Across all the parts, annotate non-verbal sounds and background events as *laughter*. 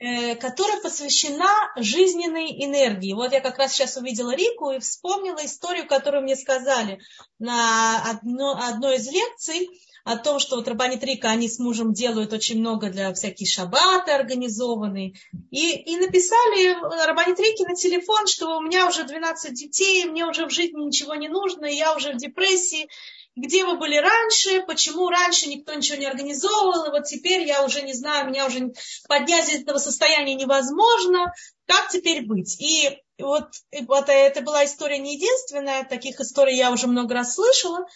э, которая посвящена жизненной энергии. Вот я как раз сейчас увидела Рику и вспомнила историю, которую мне сказали на одно, одной из лекций о том, что вот Рабанит Рика, они с мужем делают очень много для всяких шаббаты организованные. И, и написали Рабанит Рики на телефон, что у меня уже 12 детей, мне уже в жизни ничего не нужно, я уже в депрессии, где вы были раньше, почему раньше никто ничего не организовывал, и вот теперь я уже не знаю, меня уже поднять из этого состояния невозможно, как теперь быть? И вот, вот это была история не единственная, таких историй я уже много раз слышала,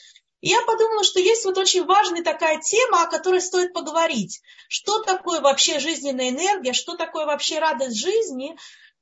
и я подумала, что есть вот очень важная такая тема, о которой стоит поговорить. Что такое вообще жизненная энергия, что такое вообще радость жизни,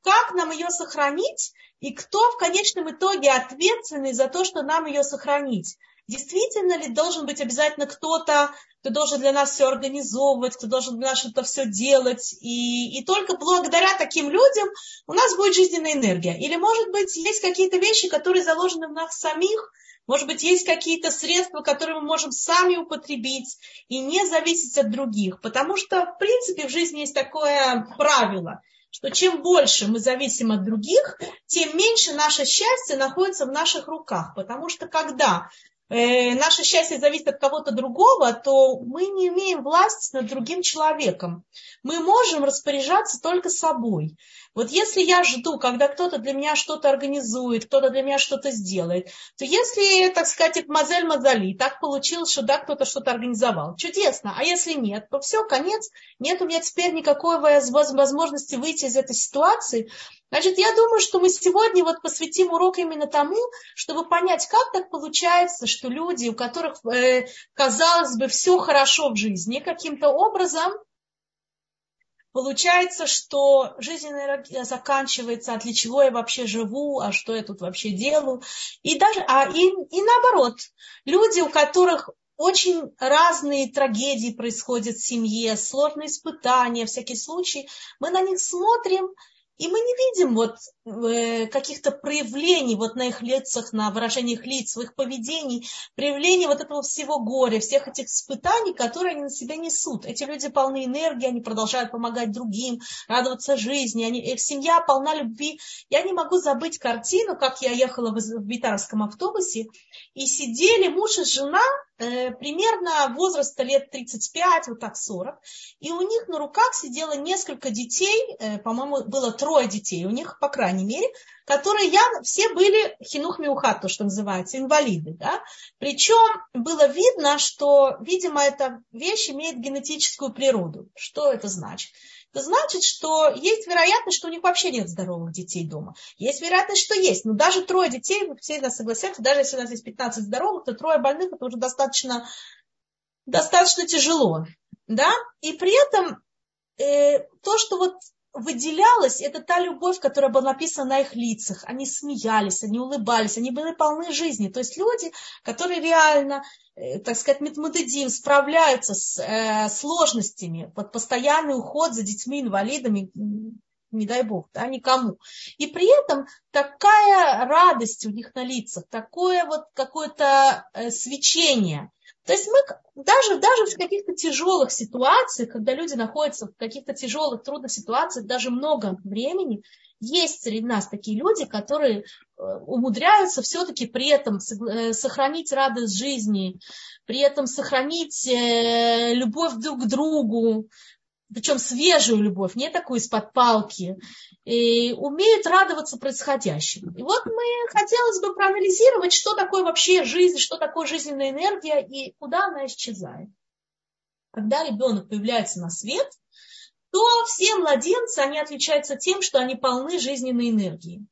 как нам ее сохранить, и кто в конечном итоге ответственный за то, что нам ее сохранить. Действительно ли должен быть обязательно кто-то, кто должен для нас все организовывать, кто должен для нас что-то все делать, и, и только благодаря таким людям у нас будет жизненная энергия. Или, может быть, есть какие-то вещи, которые заложены в нас самих, может быть, есть какие-то средства, которые мы можем сами употребить и не зависеть от других. Потому что, в принципе, в жизни есть такое правило, что чем больше мы зависим от других, тем меньше наше счастье находится в наших руках. Потому что когда э, наше счастье зависит от кого-то другого, то мы не имеем власти над другим человеком. Мы можем распоряжаться только собой. Вот если я жду, когда кто-то для меня что-то организует, кто-то для меня что-то сделает, то если, так сказать, мазель мазали, так получилось, что да, кто-то что-то организовал, чудесно. А если нет, то все, конец. Нет у меня теперь никакой возможности выйти из этой ситуации. Значит, я думаю, что мы сегодня вот посвятим урок именно тому, чтобы понять, как так получается, что люди, у которых, э, казалось бы, все хорошо в жизни, каким-то образом Получается, что энергия заканчивается, а для чего я вообще живу, а что я тут вообще делаю. И, даже, а, и, и наоборот, люди, у которых очень разные трагедии происходят в семье, сложные испытания, всякие случаи, мы на них смотрим и мы не видим вот э, каких-то проявлений вот на их лицах, на выражениях лиц, в их поведении, проявлений вот этого всего горя, всех этих испытаний, которые они на себя несут. Эти люди полны энергии, они продолжают помогать другим, радоваться жизни, они, их семья полна любви. Я не могу забыть картину, как я ехала в, в битарском автобусе, и сидели муж и жена, Э, примерно возраста лет 35, вот так 40, и у них на руках сидело несколько детей, э, по-моему, было трое детей у них, по крайней мере, которые я, все были хинух миухат, то, что называется, инвалиды. Да? Причем было видно, что, видимо, эта вещь имеет генетическую природу. Что это значит? Это значит, что есть вероятность, что у них вообще нет здоровых детей дома. Есть вероятность, что есть. Но даже трое детей, все нас согласятся, даже если у нас есть 15 здоровых, то трое больных это уже достаточно, достаточно тяжело. Да? И при этом э, то, что вот выделялось, это та любовь, которая была написана на их лицах. Они смеялись, они улыбались, они были полны жизни. То есть люди, которые реально, э, так сказать, метмодедим, справляются с э, сложностями, под постоянный уход за детьми-инвалидами, не дай бог, да, никому. И при этом такая радость у них на лицах, такое вот какое-то э, свечение – то есть мы даже, даже в каких-то тяжелых ситуациях, когда люди находятся в каких-то тяжелых, трудных ситуациях, даже много времени, есть среди нас такие люди, которые э, умудряются все-таки при этом э, сохранить радость жизни, при этом сохранить э, любовь друг к другу, причем свежую любовь, не такую из-под палки, и умеют радоваться происходящему. И вот мы хотелось бы проанализировать, что такое вообще жизнь, что такое жизненная энергия и куда она исчезает. Когда ребенок появляется на свет, то все младенцы, они отличаются тем, что они полны жизненной энергии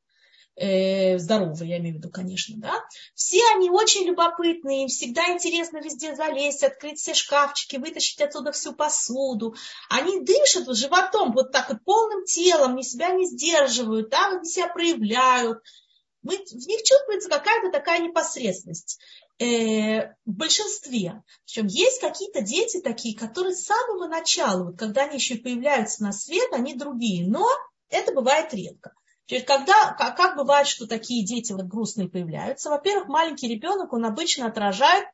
э, здоровые, я имею в виду, конечно, да, все они очень любопытные, им всегда интересно везде залезть, открыть все шкафчики, вытащить оттуда всю посуду. Они дышат животом вот так вот полным телом, ни себя не сдерживают, да, они себя проявляют. Мы, в них чувствуется какая-то такая непосредственность э, в большинстве. Причем есть какие-то дети такие, которые с самого начала, вот когда они еще появляются на свет, они другие. Но это бывает редко. Когда, как, как бывает, что такие дети вот грустные появляются? Во-первых, маленький ребенок, он обычно отражает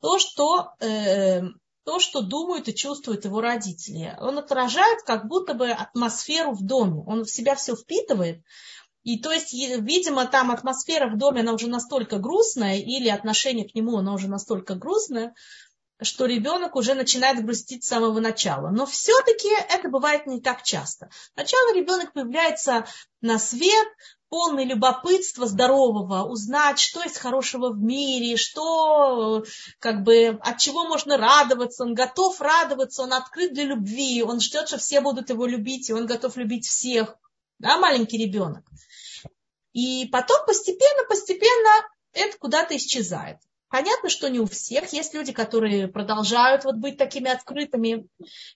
то, что э, то, что думают и чувствуют его родители. Он отражает как будто бы атмосферу в доме. Он в себя все впитывает. И то есть, видимо, там атмосфера в доме, она уже настолько грустная, или отношение к нему, оно уже настолько грустное, что ребенок уже начинает грустить с самого начала. Но все-таки это бывает не так часто. Сначала ребенок появляется на свет, полный любопытства здорового, узнать, что есть хорошего в мире, что, как бы, от чего можно радоваться, он готов радоваться, он открыт для любви, он ждет, что все будут его любить, и он готов любить всех. Да, маленький ребенок. И потом постепенно, постепенно это куда-то исчезает. Понятно, что не у всех. Есть люди, которые продолжают вот быть такими открытыми.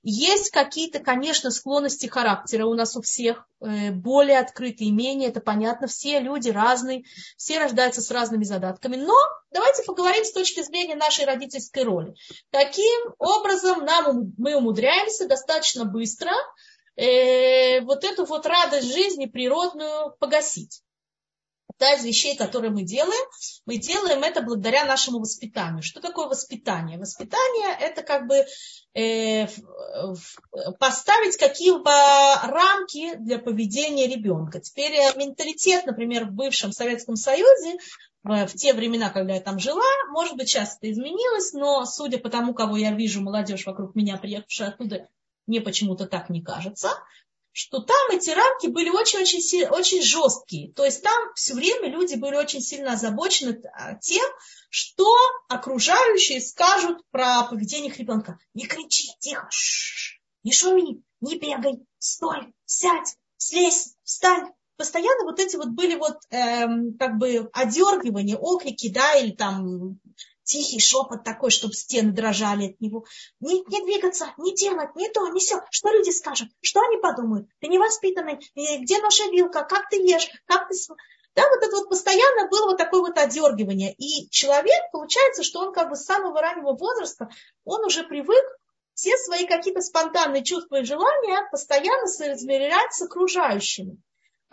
Есть какие-то, конечно, склонности характера у нас у всех, э, более открытые, менее, это понятно. Все люди разные, все рождаются с разными задатками. Но давайте поговорим с точки зрения нашей родительской роли. Каким образом нам, мы умудряемся достаточно быстро э, вот эту вот радость жизни природную погасить та из вещей, которые мы делаем, мы делаем это благодаря нашему воспитанию. Что такое воспитание? Воспитание это как бы э, поставить какие-либо рамки для поведения ребенка. Теперь э, менталитет, например, в бывшем Советском Союзе, в те времена, когда я там жила, может быть, сейчас это изменилось, но судя по тому, кого я вижу, молодежь вокруг меня, приехавшая оттуда, мне почему-то так не кажется что там эти рамки были очень-очень очень жесткие. То есть там все время люди были очень сильно озабочены а, тем, что окружающие скажут про поведение ребенка. Не кричи, тихо, ш -ш, не шуми, не бегай, стой, сядь, слезь, встань. Постоянно вот эти вот были вот эм, как бы одергивания, окрики, да, или там тихий шепот такой, чтобы стены дрожали от него. Не, не двигаться, не делать, не то, не все. Что люди скажут? Что они подумают? Ты невоспитанный, где наша вилка, как ты ешь, как ты... Да, вот это вот постоянно было вот такое вот одергивание. И человек, получается, что он как бы с самого раннего возраста, он уже привык все свои какие-то спонтанные чувства и желания постоянно соизмерять с окружающими.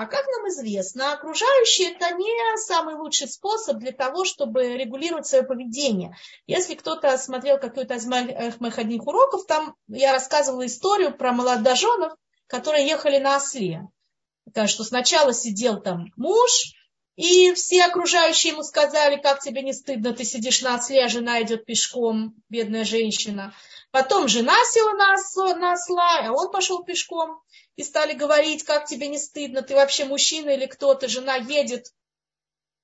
А как нам известно, окружающие это не самый лучший способ для того, чтобы регулировать свое поведение. Если кто-то смотрел какой-то из моих одних уроков, там я рассказывала историю про молодоженов, которые ехали на осле. Что сначала сидел там муж, и все окружающие ему сказали, как тебе не стыдно, ты сидишь на осле, а жена идет пешком, бедная женщина. Потом жена села на осла, а он пошел пешком и стали говорить, как тебе не стыдно, ты вообще мужчина или кто, ты жена едет,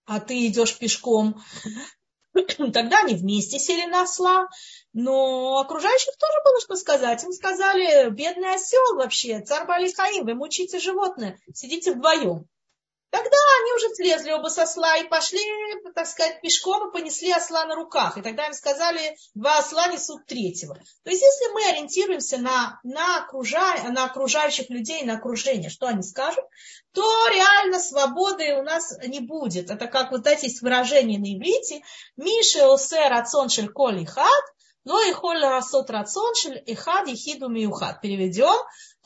а ты идешь пешком. *clears throat* Тогда они вместе сели на осла, но окружающих тоже было что сказать. Им сказали, бедный осел вообще, царь Балихаим, вы мучите животное, сидите вдвоем. Тогда они уже слезли оба со осла и пошли, так сказать, пешком и понесли осла на руках. И тогда им сказали, два осла несут третьего. То есть, если мы ориентируемся на, на, окружа, на окружающих людей, на окружение, что они скажут, то реально свободы у нас не будет. Это как вот эти есть выражения на иврите. Миша осе рацион шель коли хат, но и холь расот рацион шель ихад ехиду миухад. Переведем.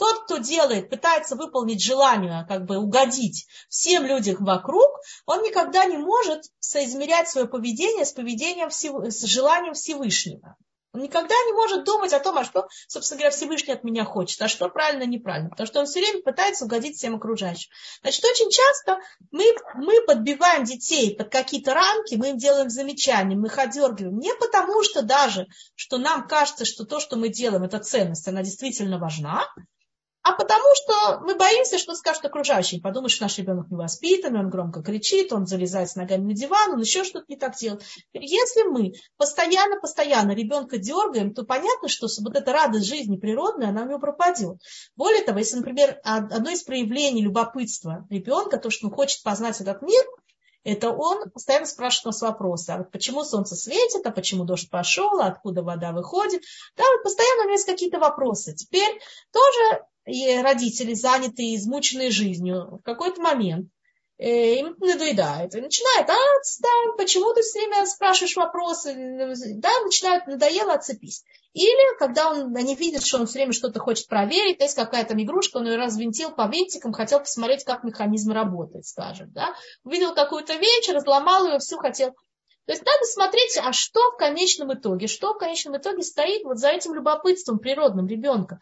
Тот, кто делает, пытается выполнить желание, как бы угодить всем людям вокруг, он никогда не может соизмерять свое поведение с поведением, с желанием Всевышнего. Он никогда не может думать о том, а что, собственно говоря, Всевышний от меня хочет, а что правильно, неправильно. Потому что он все время пытается угодить всем окружающим. Значит, очень часто мы, мы подбиваем детей под какие-то рамки, мы им делаем замечания, мы их одергиваем. Не потому что даже, что нам кажется, что то, что мы делаем, это ценность, она действительно важна, а потому что мы боимся, что скажут окружающие. Что наш ребенок невоспитанный, он громко кричит, он залезает с ногами на диван, он еще что-то не так делает. Если мы постоянно-постоянно ребенка дергаем, то понятно, что вот эта радость жизни природная, она у него пропадет. Более того, если, например, одно из проявлений любопытства ребенка, то, что он хочет познать этот мир, это он постоянно спрашивает нас вопросы. А почему солнце светит, а почему дождь пошел, а откуда вода выходит. Да, вот постоянно у него есть какие-то вопросы. Теперь тоже и родители, занятые, измученные жизнью, в какой-то момент э, им надоедает. И начинают, а, отстань, почему ты все время спрашиваешь вопросы? Да, начинают, надоело, отцепись. Или когда он, они видят, что он все время что-то хочет проверить, есть какая-то игрушка, он ее развинтил по винтикам, хотел посмотреть, как механизм работает, скажем. Да? Увидел какую-то вещь, разломал ее, все хотел. То есть надо смотреть, а что в конечном итоге, что в конечном итоге стоит вот за этим любопытством природным ребенка.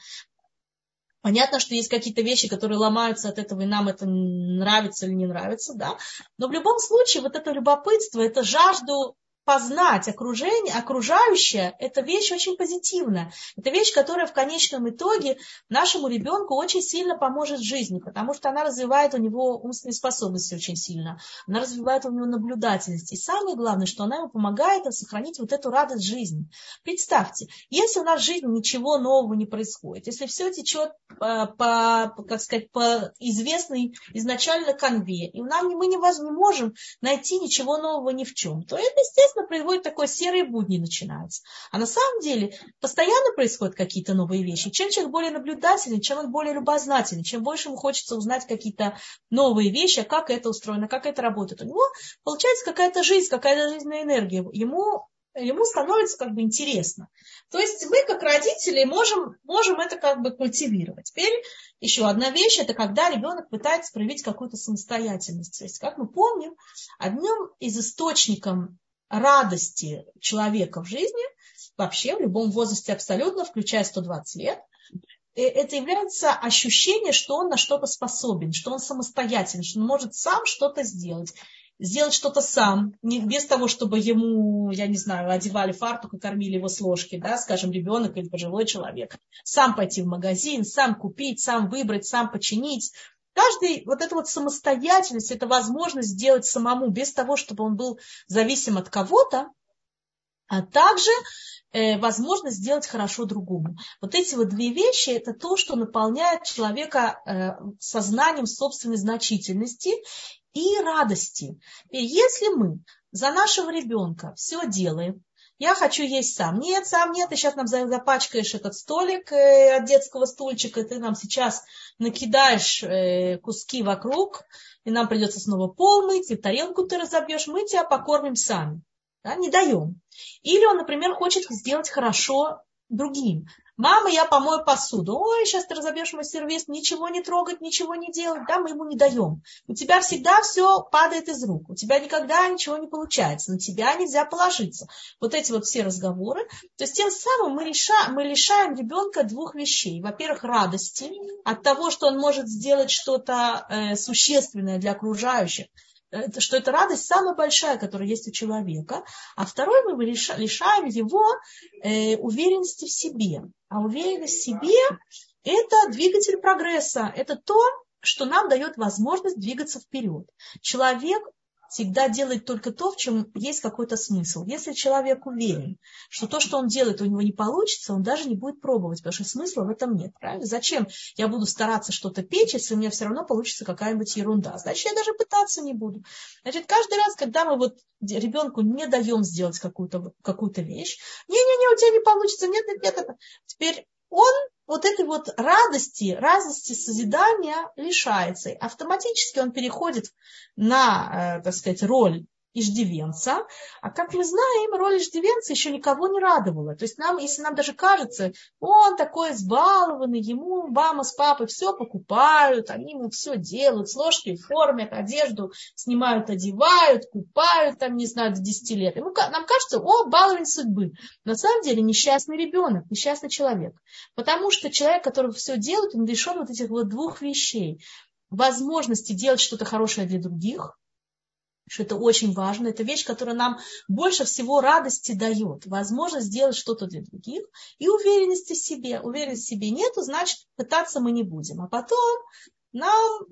Понятно, что есть какие-то вещи, которые ломаются от этого, и нам это нравится или не нравится, да. Но в любом случае вот это любопытство, это жажду познать окружение, окружающее, это вещь очень позитивная. Это вещь, которая в конечном итоге нашему ребенку очень сильно поможет в жизни, потому что она развивает у него умственные способности очень сильно, она развивает у него наблюдательность. И самое главное, что она ему помогает сохранить вот эту радость жизни. Представьте, если у нас в жизни ничего нового не происходит, если все течет по, по как сказать, по известной изначально конве, и нам, мы не, не можем найти ничего нового ни в чем, то это, естественно, естественно, производит такой серые будни начинаются. А на самом деле постоянно происходят какие-то новые вещи. Чем человек более наблюдательный, чем он более любознательный, чем больше ему хочется узнать какие-то новые вещи, как это устроено, как это работает, у него получается какая-то жизнь, какая-то жизненная энергия. Ему ему становится как бы интересно. То есть мы, как родители, можем, можем это как бы культивировать. Теперь еще одна вещь, это когда ребенок пытается проявить какую-то самостоятельность. То есть, как мы помним, одним из источников радости человека в жизни, вообще в любом возрасте абсолютно, включая 120 лет, э, это является ощущение, что он на что-то способен, что он самостоятельный, что он может сам что-то сделать. Сделать что-то сам, не без того, чтобы ему, я не знаю, одевали фартук и кормили его с ложки, да, скажем, ребенок или пожилой человек. Сам пойти в магазин, сам купить, сам выбрать, сам починить, Каждый, вот эта вот самостоятельность, это возможность сделать самому, без того, чтобы он был зависим от кого-то, а также э, возможность сделать хорошо другому. Вот эти вот две вещи – это то, что наполняет человека э, сознанием собственной значительности и радости. И если мы за нашего ребенка все делаем, я хочу есть сам. Нет, сам нет, ты сейчас нам запачкаешь этот столик э, от детского стульчика, ты нам сейчас накидаешь э, куски вокруг, и нам придется снова пол мыть, и тарелку ты разобьешь, мы тебя покормим сами. Да, не даем. Или он, например, хочет сделать хорошо другим. Мама, я помою посуду. Ой, сейчас ты разобьешь мой сервис, ничего не трогать, ничего не делать. Да, мы ему не даем. У тебя всегда все падает из рук. У тебя никогда ничего не получается. На тебя нельзя положиться. Вот эти вот все разговоры. То есть тем самым мы, реша, мы лишаем ребенка двух вещей. Во-первых, радости от того, что он может сделать что-то э, существенное для окружающих что это радость самая большая, которая есть у человека. А второй мы лишаем его э, уверенности в себе. А уверенность в себе – это двигатель прогресса. Это то, что нам дает возможность двигаться вперед. Человек всегда делает только то, в чем есть какой-то смысл. Если человек уверен, что то, что он делает, у него не получится, он даже не будет пробовать, потому что смысла в этом нет. Правильно? Зачем я буду стараться что-то печь, если у меня все равно получится какая-нибудь ерунда? Значит, я даже пытаться не буду. Значит, каждый раз, когда мы вот ребенку не даем сделать какую-то какую вещь, не-не-не, у тебя не получится, нет, нет, нет, теперь он вот этой вот радости, радости созидания лишается. Автоматически он переходит на, э, так сказать, роль иждивенца. А как мы знаем, роль иждивенца еще никого не радовала. То есть нам, если нам даже кажется, он такой избалованный, ему мама с папой все покупают, они ему все делают, с ложки формят, одежду снимают, одевают, купают, там, не знаю, до 10 лет. Ему, нам кажется, о, баловень судьбы. На самом деле несчастный ребенок, несчастный человек. Потому что человек, который все делает, он лишен вот этих вот двух вещей. Возможности делать что-то хорошее для других – что это очень важно, это вещь, которая нам больше всего радости дает, возможность сделать что-то для других и уверенности в себе. Уверенности в себе нету, значит, пытаться мы не будем. А потом нам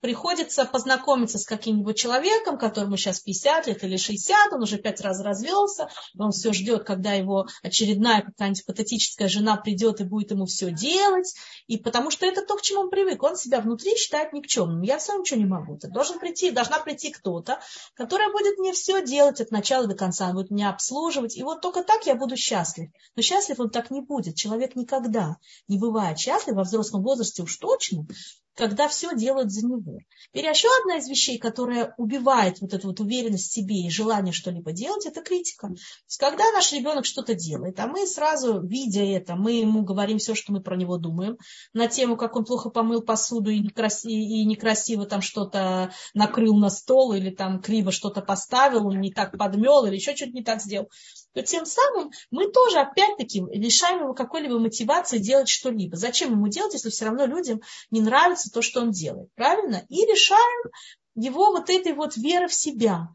приходится познакомиться с каким-нибудь человеком, которому сейчас 50 лет или 60, он уже пять раз развелся, он все ждет, когда его очередная какая-нибудь патетическая жена придет и будет ему все делать, и потому что это то, к чему он привык, он себя внутри считает никчемным. Я сам ничего не могу. Ты должен прийти, должна прийти кто-то, который будет мне все делать от начала до конца, он будет меня обслуживать, и вот только так я буду счастлив. Но счастлив он так не будет. Человек никогда не бывает счастлив во взрослом возрасте уж точно, когда все делают за него. Теперь еще одна из вещей, которая убивает вот эту вот уверенность в себе и желание что-либо делать, это критика. То есть, когда наш ребенок что-то делает, а мы сразу, видя это, мы ему говорим все, что мы про него думаем, на тему, как он плохо помыл посуду и некрасиво, и некрасиво там что-то накрыл на стол, или там криво что-то поставил, не так подмел, или еще что-то не так сделал, то тем самым мы тоже опять-таки лишаем его какой-либо мотивации делать что-либо. Зачем ему делать, если все равно людям не нравится то, что он делает, правильно? И лишаем его вот этой вот веры в себя.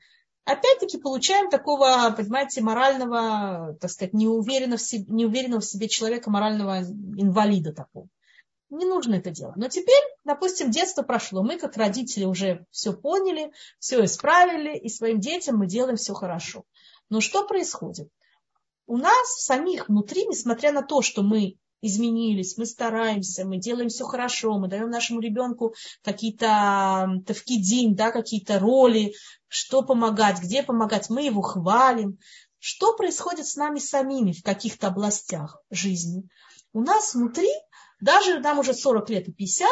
Опять-таки получаем такого, понимаете, морального, так сказать, неуверенного в себе, неуверенного в себе человека, морального инвалида такого. Не нужно это делать. Но теперь, допустим, детство прошло. Мы, как родители, уже все поняли, все исправили, и своим детям мы делаем все хорошо. Но что происходит? У нас самих внутри, несмотря на то, что мы изменились, мы стараемся, мы делаем все хорошо, мы даем нашему ребенку какие-то тавкидин, да, какие-то роли, что помогать, где помогать, мы его хвалим. Что происходит с нами самими в каких-то областях жизни? У нас внутри, даже нам уже 40 лет и 50,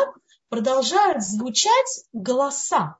продолжают звучать голоса.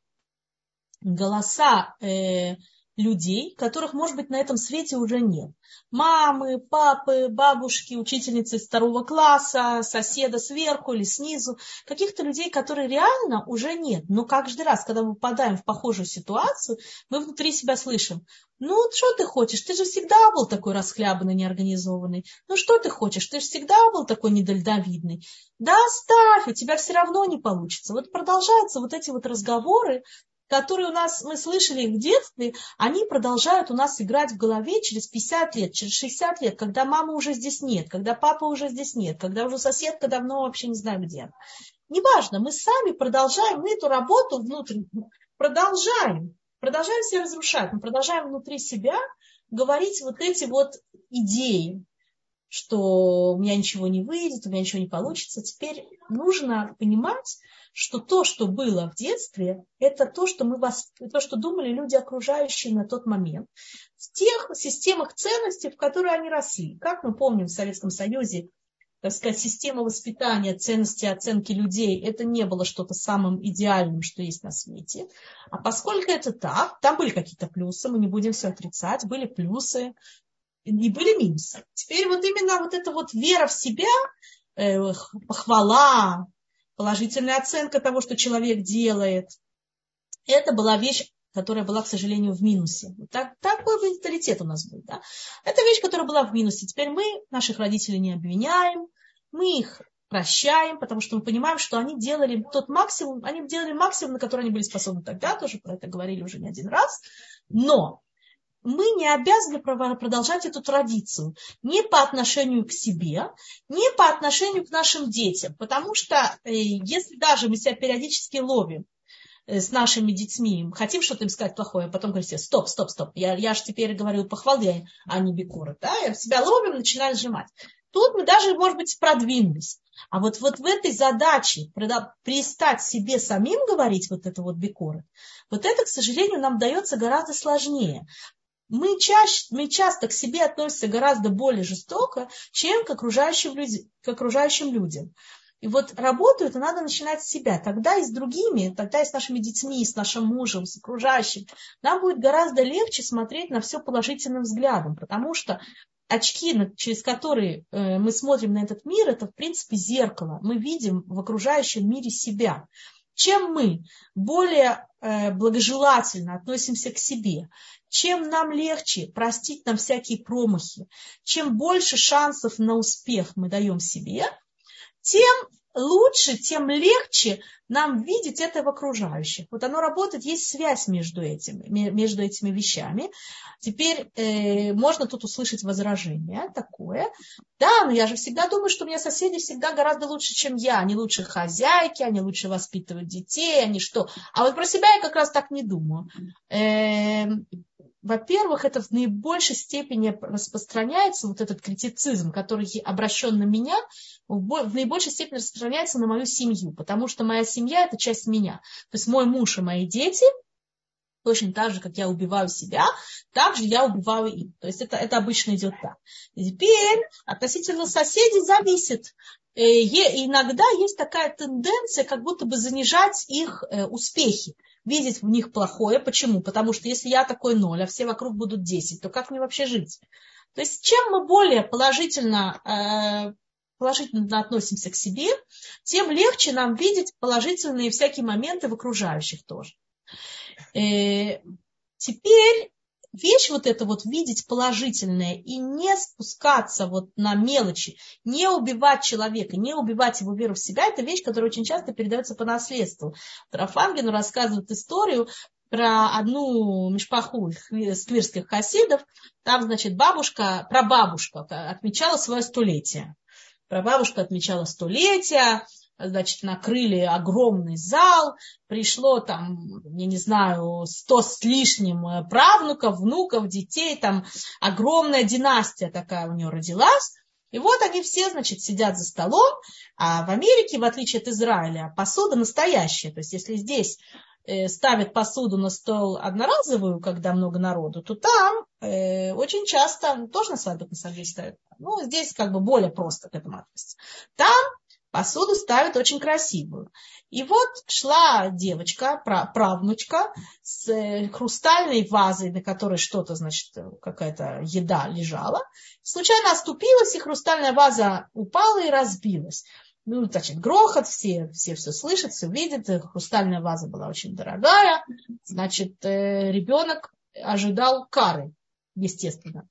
Голоса э, людей, которых, может быть, на этом свете уже нет. Мамы, папы, бабушки, учительницы из второго класса, соседа сверху или снизу. Каких-то людей, которые реально уже нет. Но каждый раз, когда мы попадаем в похожую ситуацию, мы внутри себя слышим. Ну, что ты хочешь? Ты же всегда был такой расхлябанный, неорганизованный. Ну, что ты хочешь? Ты же всегда был такой недальновидный. Да оставь, у тебя все равно не получится. Вот продолжаются вот эти вот разговоры, которые у нас мы слышали в детстве, они продолжают у нас играть в голове через 50 лет, через 60 лет, когда мамы уже здесь нет, когда папа уже здесь нет, когда уже соседка давно вообще не знаю где. Неважно, мы сами продолжаем мы эту работу внутреннюю, продолжаем, продолжаем себя разрушать, мы продолжаем внутри себя говорить вот эти вот идеи, что у меня ничего не выйдет, у меня ничего не получится. Теперь нужно понимать, что то, что было в детстве, это то, что мы вас, то, что думали люди окружающие на тот момент, в тех системах ценностей, в которые они росли. Как мы помним в Советском Союзе, так сказать, система воспитания, ценности, оценки людей, это не было что-то самым идеальным, что есть на свете. А поскольку это так, там были какие-то плюсы, мы не будем все отрицать, были плюсы и были минусы. Теперь вот именно вот эта вот вера в себя, э, похвала, положительная оценка того, что человек делает. Это была вещь, которая была, к сожалению, в минусе. Так, такой менталитет у нас был. Да? Это вещь, которая была в минусе. Теперь мы наших родителей не обвиняем, мы их прощаем, потому что мы понимаем, что они делали тот максимум, они делали максимум, на который они были способны тогда, тоже про это говорили уже не один раз. Но мы не обязаны продолжать эту традицию ни по отношению к себе, ни по отношению к нашим детям. Потому что э, если даже мы себя периодически ловим э, с нашими детьми, хотим что-то им сказать плохое, а потом говорим себе, стоп, стоп, стоп, я, я же теперь говорю похвалы, а не бикуры. Да? Я себя ловим, начинаю сжимать. Тут мы даже, может быть, продвинулись. А вот, вот в этой задаче перестать себе самим говорить вот это вот бикоры, вот это, к сожалению, нам дается гораздо сложнее мы, чаще, мы часто к себе относимся гораздо более жестоко, чем к окружающим, люди, к окружающим людям. И вот работу это надо начинать с себя. Тогда и с другими, тогда и с нашими детьми, с нашим мужем, с окружающим. Нам будет гораздо легче смотреть на все положительным взглядом, потому что очки, через которые э, мы смотрим на этот мир, это в принципе зеркало. Мы видим в окружающем мире себя. Чем мы более э, благожелательно относимся к себе, чем нам легче простить нам всякие промахи, чем больше шансов на успех мы даем себе, тем лучше, тем легче нам видеть это в окружающих. Вот оно работает, есть связь между этими, между этими вещами. Теперь э, можно тут услышать возражение такое. Да, но я же всегда думаю, что у меня соседи всегда гораздо лучше, чем я. Они лучше хозяйки, они лучше воспитывают детей, они что. А вот про себя я как раз так не думаю. Э, во-первых, это в наибольшей степени распространяется, вот этот критицизм, который обращен на меня, в наибольшей степени распространяется на мою семью, потому что моя семья – это часть меня. То есть мой муж и мои дети, точно так же, как я убиваю себя, так же я убиваю их. То есть это, это обычно идет так. теперь относительно соседей зависит. Э, иногда есть такая тенденция, как будто бы занижать их э, успехи, видеть в них плохое. Почему? Потому что если я такой ноль, а все вокруг будут 10, то как мне вообще жить? То есть чем мы более положительно, э, положительно относимся к себе, тем легче нам видеть положительные всякие моменты в окружающих тоже. Теперь вещь вот это вот видеть положительное и не спускаться вот на мелочи, не убивать человека, не убивать его веру в себя, это вещь, которая очень часто передается по наследству. Рафангину рассказывает историю про одну мешпаху сквирских хасидов. Там, значит, бабушка, прабабушка отмечала свое столетие. Прабабушка отмечала столетие, значит, накрыли огромный зал, пришло там, я не знаю, сто с лишним э, правнуков, внуков, детей, там огромная династия такая у нее родилась. И вот они все, значит, сидят за столом, а в Америке, в отличие от Израиля, посуда настоящая. То есть, если здесь э, ставят посуду на стол одноразовую, когда много народу, то там э, очень часто тоже на свадьбах на самом ставят. Ну, здесь как бы более просто к этому относиться. Там посуду ставят очень красивую. И вот шла девочка, правнучка, с э, хрустальной вазой, на которой что-то, значит, какая-то еда лежала. Случайно оступилась, и хрустальная ваза упала и разбилась. Ну, значит, грохот, все, все все слышат, все видят. Хрустальная ваза была очень дорогая. Значит, э, ребенок ожидал кары, естественно.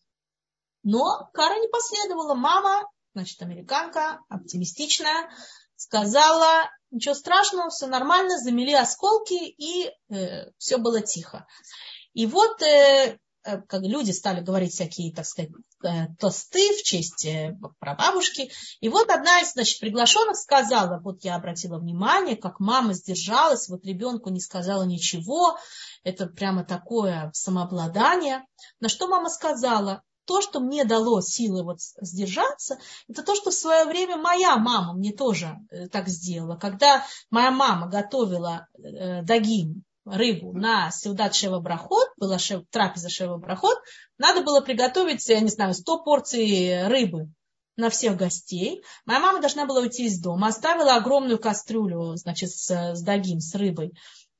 Но кара не последовала. Мама значит, американка, оптимистичная, сказала, ничего страшного, все нормально, замели осколки, и э, все было тихо. И вот э, э, как люди стали говорить всякие, так сказать, э, тосты в честь э, прабабушки. И вот одна из значит, приглашенных сказала, вот я обратила внимание, как мама сдержалась, вот ребенку не сказала ничего, это прямо такое самообладание. На что мама сказала, то, что мне дало силы вот сдержаться, это то, что в свое время моя мама мне тоже э, так сделала. Когда моя мама готовила э, דגים, рыбу на סעודת שבע ברכות, была שב, трапеза שבע ברכות, надо было приготовить, я не знаю, 100 порций рыбы на всех гостей. Моя мама должна была уйти из дома, оставила огромную кастрюлю, значит, с, с דגים, с рыбой,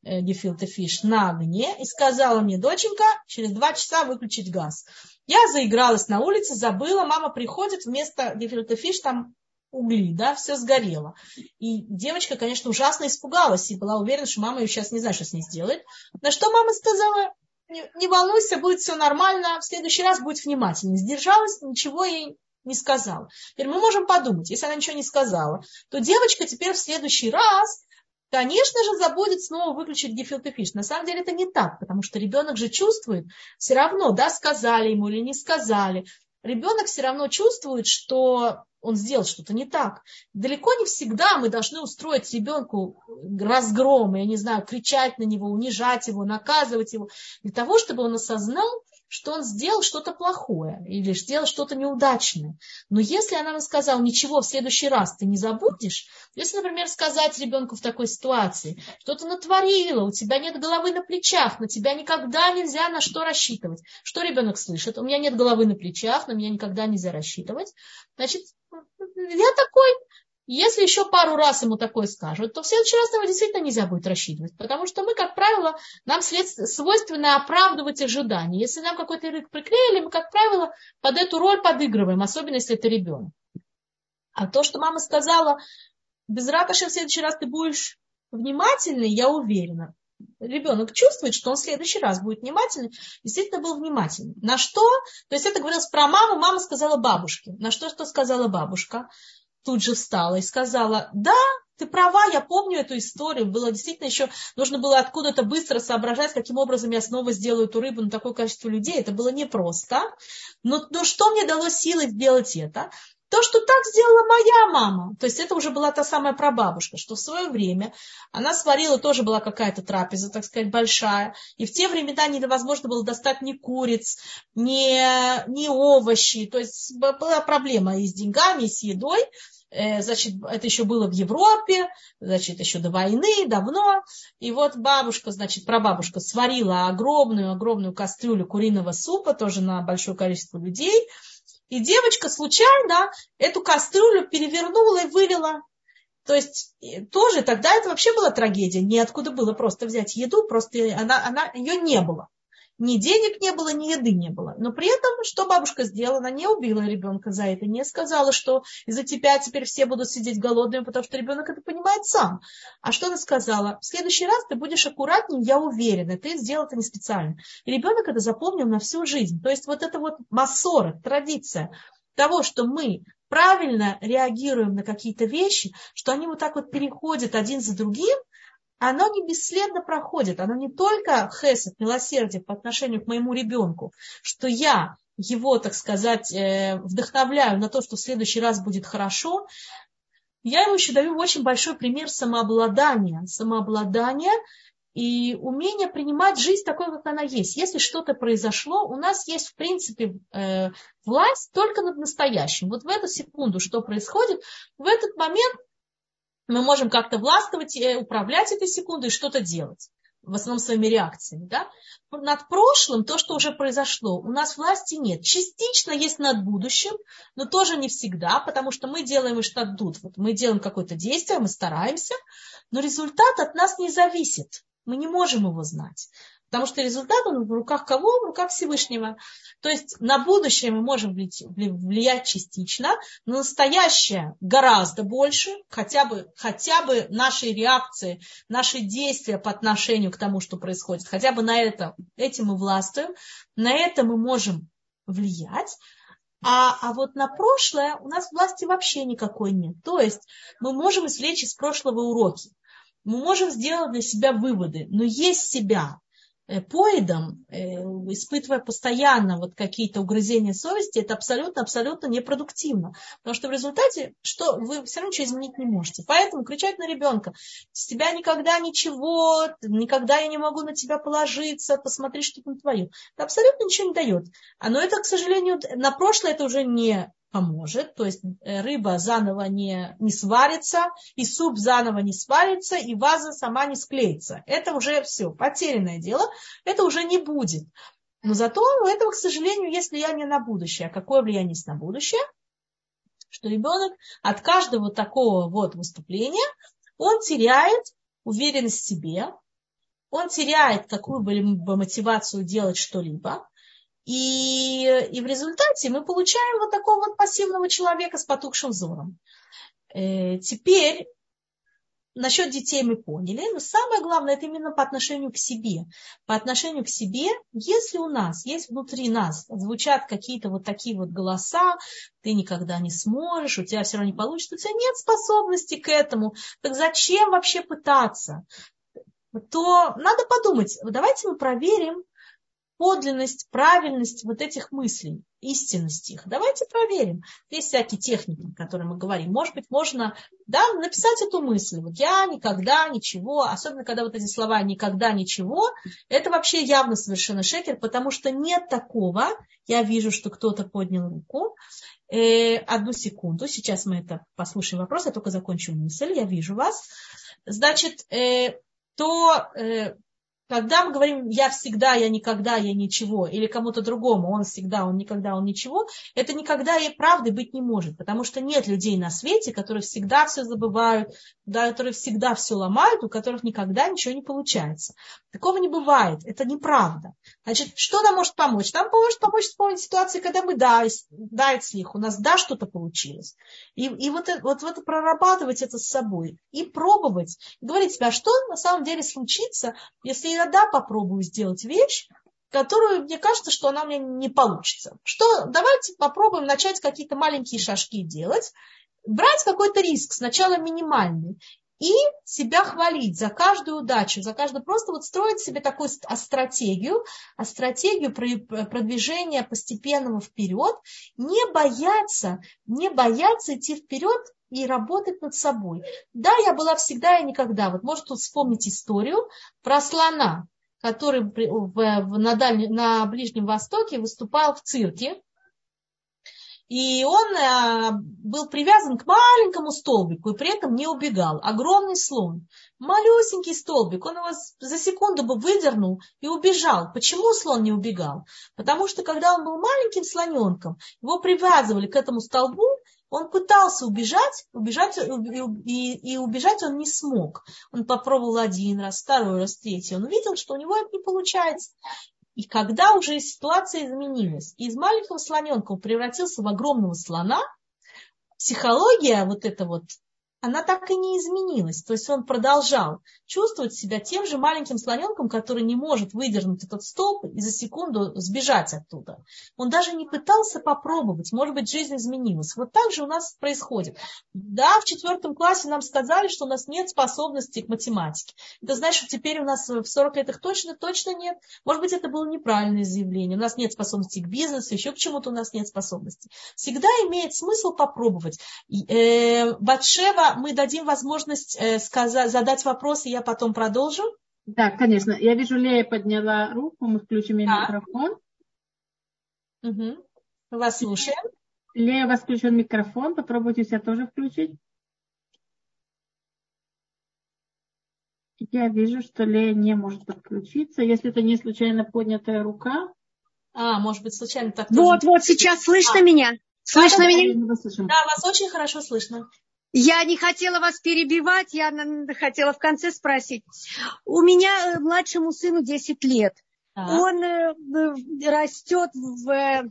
гефилте фиш на огне и сказала мне, доченька, через два часа выключить газ. Я заигралась на улице, забыла, мама приходит, вместо гефилте фиш там угли, да, все сгорело. И девочка, конечно, ужасно испугалась и была уверена, что мама ее сейчас не знает, что с ней сделает. На что мама сказала, не, не волнуйся, будет все нормально, в следующий раз будь внимательней. Сдержалась, ничего ей не сказала. Теперь мы можем подумать, если она ничего не сказала, то девочка теперь в следующий раз конечно же, забудет снова выключить гефилте фиш. На самом деле это не так, потому что ребенок же чувствует все равно, да, сказали ему или не сказали. Ребенок все равно чувствует, что он сделал что-то не так. Далеко не всегда мы должны устроить ребенку разгром, я не знаю, кричать на него, унижать его, наказывать его, для того, чтобы он осознал, что он сделал что-то плохое или сделал что-то неудачное. Но если она нам сказала, ничего, в следующий раз ты не забудешь, если, например, сказать ребенку в такой ситуации, что ты натворила, у тебя нет головы на плечах, на тебя никогда нельзя на что рассчитывать. Что ребенок слышит? У меня нет головы на плечах, на меня никогда нельзя рассчитывать. Значит, я такой, если еще пару раз ему такое скажут, то в следующий раз его действительно нельзя будет рассчитывать. Потому что мы, как правило, нам свойственно оправдывать ожидания. Если нам какой-то язык приклеили, мы, как правило, под эту роль подыгрываем, особенно если это ребенок. А то, что мама сказала, без раташи в следующий раз ты будешь внимательный, я уверена. Ребенок чувствует, что он в следующий раз будет внимательный, действительно был внимательный. На что? То есть это говорилось про маму, мама сказала бабушке. На что, что сказала бабушка? Тут же встала и сказала, да, ты права, я помню эту историю. Было действительно еще, нужно было откуда-то быстро соображать, каким образом я снова сделаю эту рыбу на такое количество людей. Это было непросто. Но, но что мне дало силы сделать это? То, что так сделала моя мама, то есть это уже была та самая прабабушка, что в свое время она сварила, тоже была какая-то трапеза, так сказать, большая, и в те времена невозможно было достать ни куриц, ни, ни овощи, то есть была проблема и с деньгами, и с едой, Э, значит, это еще было в Европе, значит, еще до войны, давно. И вот бабушка, значит, прабабушка сварила огромную-огромную кастрюлю куриного супа, тоже на большое количество людей. И девочка случайно эту кастрюлю перевернула и вылила. То есть тоже тогда это вообще была трагедия. Неоткуда было просто взять еду, просто она, она, ее не было. Ни денег не было, ни еды не было. Но при этом, что бабушка сделала? Она не убила ребенка за это, не сказала, что из-за тебя теперь все будут сидеть голодными, потому что ребенок это понимает сам. А что она сказала? В следующий раз ты будешь аккуратнее, я уверена, ты сделал это не специально. И ребенок это запомнил на всю жизнь. То есть вот это вот массора, традиция того, что мы правильно реагируем на какие-то вещи, что они вот так вот переходят один за другим, оно не бесследно проходит. Оно не только хесед, милосердие по отношению к моему ребенку, что я его, так сказать, э, вдохновляю на то, что в следующий раз будет хорошо. Я ему еще даю очень большой пример самообладания. Самообладания и умение принимать жизнь такой, как она есть. Если что-то произошло, у нас есть, в принципе, э, власть только над настоящим. Вот в эту секунду, что происходит, в этот момент мы можем как-то властвовать, э, управлять этой секундой и что-то делать в основном своими реакциями. Да? Над прошлым, то, что уже произошло, у нас власти нет. Частично есть над будущим, но тоже не всегда, потому что мы делаем иштаддут. Вот мы делаем какое-то действие, мы стараемся, но результат от нас не зависит. Мы не можем его знать. Потому что результат он в руках кого? В руках Всевышнего. То есть на будущее мы можем влиять частично, на настоящее гораздо больше, хотя бы, хотя бы наши реакции, наши действия по отношению к тому, что происходит, хотя бы на это, этим мы властвуем, на это мы можем влиять. А, а вот на прошлое у нас власти вообще никакой нет. То есть мы можем извлечь из прошлого уроки. Мы можем сделать для себя выводы, но есть себя, поедом, э, испытывая постоянно вот какие-то угрызения совести, это абсолютно-абсолютно непродуктивно. Потому что в результате что вы все равно ничего изменить не можете. Поэтому кричать на ребенка, с тебя никогда ничего, никогда я не могу на тебя положиться, посмотри, что там твое. Это абсолютно ничего не дает. Но это, к сожалению, на прошлое это уже не поможет, то есть э, рыба заново не, не сварится, и суп заново не сварится, и ваза сама не склеится. Это уже все, потерянное дело, это уже не будет. Но зато у этого, к сожалению, есть влияние на будущее. А какое влияние есть на будущее? Что ребенок от каждого такого вот выступления, он теряет уверенность в себе, он теряет какую-либо мотивацию делать что-либо, и, и в результате мы получаем вот такого вот пассивного человека с потухшим взором. Э, теперь насчет детей мы поняли, но самое главное это именно по отношению к себе. По отношению к себе, если у нас есть внутри нас звучат какие-то вот такие вот голоса, ты никогда не сможешь, у тебя все равно не получится, у тебя нет способности к этому, так зачем вообще пытаться? То надо подумать, давайте мы проверим, подлинность, правильность вот этих мыслей, истинность их. Давайте проверим. Есть всякие техники, о которых мы говорим. Может быть, можно да, написать эту мысль. Вот я никогда ничего, особенно когда вот эти слова никогда ничего, это вообще явно совершенно шекер, потому что нет такого. Я вижу, что кто-то поднял руку. Э, одну секунду, сейчас мы это послушаем вопрос, я только закончу мысль, я вижу вас. Значит, э, то э, когда мы говорим «я всегда», «я никогда», «я ничего», или кому-то другому «он всегда», «он никогда», «он ничего», это никогда и правды быть не может, потому что нет людей на свете, которые всегда все забывают, да, которые всегда все ломают, у которых никогда ничего не получается. Такого не бывает, это неправда. Значит, что нам может помочь? Нам может помочь вспомнить ситуации, когда мы да, да, слих, у нас да, что-то получилось. И, и вот, вот, вот прорабатывать это с собой и пробовать, и говорить себе, а что на самом деле случится, если иногда попробую сделать вещь, которую мне кажется, что она меня не получится. Что давайте попробуем начать какие-то маленькие шажки делать, брать какой-то риск, сначала минимальный, и себя хвалить за каждую удачу, за каждую, просто вот строить себе такую стратегию, а стратегию продвижения постепенного вперед, не бояться, не бояться идти вперед и работать над собой. Да, я была всегда и никогда. Вот может тут вспомнить историю про слона, который в, в, на, Дальнем, на Ближнем Востоке выступал в цирке. И он э, был привязан к маленькому столбику и при этом не убегал. Огромный слон. Малюсенький столбик. Он его за секунду бы выдернул и убежал. Почему слон не убегал? Потому что когда он был маленьким слоненком, его привязывали к этому столбу, он пытался убежать, убежать и, и убежать он не смог. Он попробовал один раз, второй раз, третий. Он видел, что у него это не получается. И когда уже ситуация изменилась, и из маленького слоненка он превратился в огромного слона, психология вот эта вот она так и не изменилась. То есть он продолжал чувствовать себя тем же маленьким слоненком, который не может выдернуть этот столб и за секунду сбежать оттуда. Он даже не пытался попробовать. Может быть, жизнь изменилась. Вот так же у нас происходит. Да, в четвертом классе нам сказали, что у нас нет способности к математике. Это значит, что теперь у нас в 40 лет их точно, точно нет. Может быть, это было неправильное заявление. У нас нет способности к бизнесу, еще к чему-то у нас нет способности. Всегда имеет смысл попробовать. Э, Мы дадим возможность э, сказать, задать вопросы, я потом продолжу. Да, конечно. Я вижу, Лея подняла руку, мы включим ей да. микрофон. Угу. Вас слушаем. Лея, у вас включен микрофон, попробуйте себя тоже включить. Я вижу, что Лея не может подключиться. Если это не случайно поднятая рука. А, может быть, случайно так. Вот, тоже... вот, сейчас слышно а. меня? Слышно да, меня? Да, вас очень хорошо слышно. Я не хотела вас перебивать, я хотела в конце спросить. У меня э, младшему сыну 10 лет. А? Он э, растет в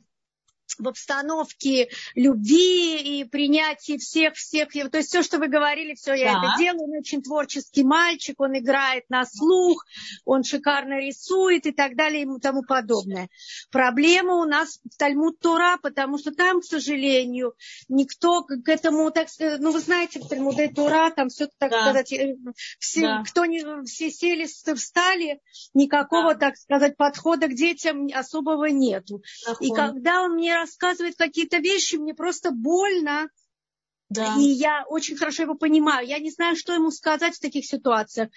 в обстановке любви и принятия всех-всех. То есть все, что вы говорили, все я да. это делаю. Он очень творческий мальчик, он играет на слух, он шикарно рисует и так далее и тому подобное. Проблема у нас в Тальмуд Тора, потому что там, к сожалению, никто к этому, так сказать, ну вы знаете, в Тальмуде Тора там все, так да. сказать, э, все, да. кто не, все сели, встали, никакого, да. так сказать, подхода к детям особого нету. Такой. И когда он мне рассказывает какие-то вещи, мне просто больно. Да. И я очень хорошо его понимаю. Я не знаю, что ему сказать в таких ситуациях.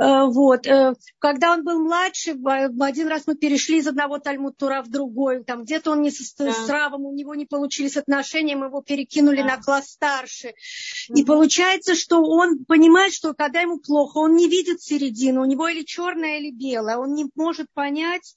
Э, вот. Э, когда он был младше, один раз мы перешли из одного Тальмуд-Тура в другой. Там где-то он не с, да. с Равом, у него не получились отношения, мы его перекинули да. на класс старше. mm И получается, что он понимает, что когда ему плохо, он не видит середину. У него или черное, или белое. Он не может понять,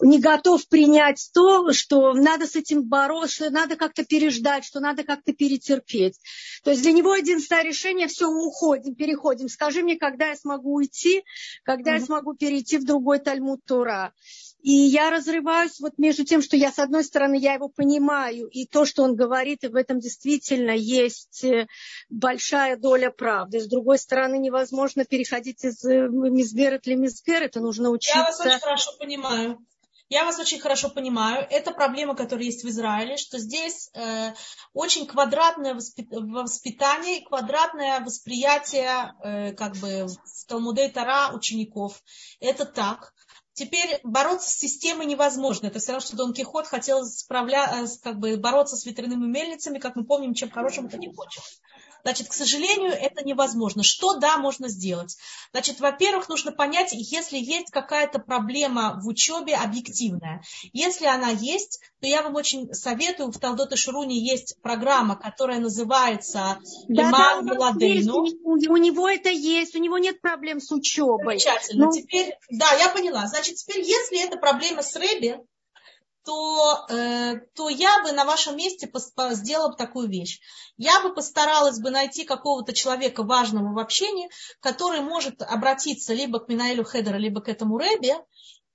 не готов принять то, что надо с этим бороться, что надо как-то переждать, что надо как-то перетерпеть. То есть для него единственное решение, все, уходим, переходим. Скажи мне, когда я смогу уйти, когда mm-hmm. я смогу перейти в другой Тальмуд Тура. И я разрываюсь вот между тем, что я, с одной стороны, я его понимаю, и то, что он говорит, и в этом действительно есть э, большая доля правды. С другой стороны, невозможно переходить из мизгерет или мизгерет, нужно учиться. Я вас очень хорошо понимаю. Я вас очень хорошо понимаю. Это проблема, которая есть в Израиле, что здесь э, очень квадратное воспитание, квадратное восприятие э, как бы в Талмуде Тара учеников. Это так. Теперь бороться с системой невозможно. Это все равно, что Дон Кихот хотел справля... Э, как бы бороться с ветряными мельницами, как мы помним, чем хорошим это не хочет. Значит, к сожалению, это невозможно. Что да, можно сделать? Значит, во-первых, нужно понять, если есть какая-то проблема в учебе объективная. Если она есть, то я вам очень советую, в Талдоте Шуруне есть программа, которая называется Лиман да, да, у, него это есть, у него нет проблем с учебой. Замечательно. Ну... Теперь, да, я поняла. Значит, теперь, если это проблема с Рэби, то, э, то я бы на вашем месте сделала бы такую вещь. Я бы постаралась бы найти какого-то человека важного в общении, который может обратиться либо к מנהל ю хедера, либо к этому Рэбе,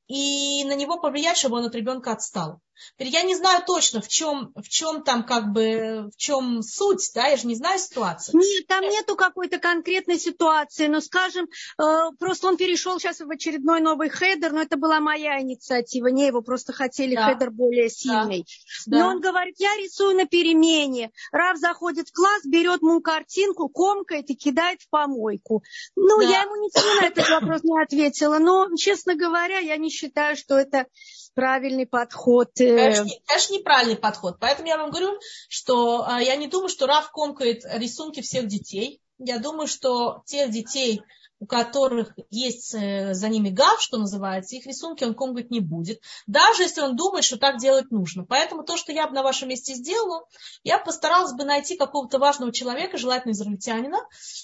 и на него повлиять, чтобы он от ребенка отстал. Я не знаю точно, в чем, в чем там как бы, в чем суть, да, я же не знаю ситуацию. Нет, там нету какой-то конкретной ситуации, но, скажем, э, просто он перешел сейчас в очередной новый хедер, но это была моя инициатива, не его, просто хотели да. хедер более сильный. Да. Но да. он говорит, я рисую на перемене. Рав заходит в класс, берет мою картинку, комкает и кидает в помойку. Ну, да. я ему ничего на этот вопрос не ответила, но, честно говоря, я не считаю, что это правильный подход. Э, конечно, конечно, неправильный подход. Поэтому я вам говорю, что а, я не думаю, что Раф комкает рисунки всех детей. Я думаю, что тех детей, у которых есть э, за ними гав, что называется, их рисунки он комгать не будет, даже если он думает, что так делать нужно. Поэтому то, что я бы на вашем месте сделала, я постаралась бы найти какого-то важного человека, желательно израильтянина,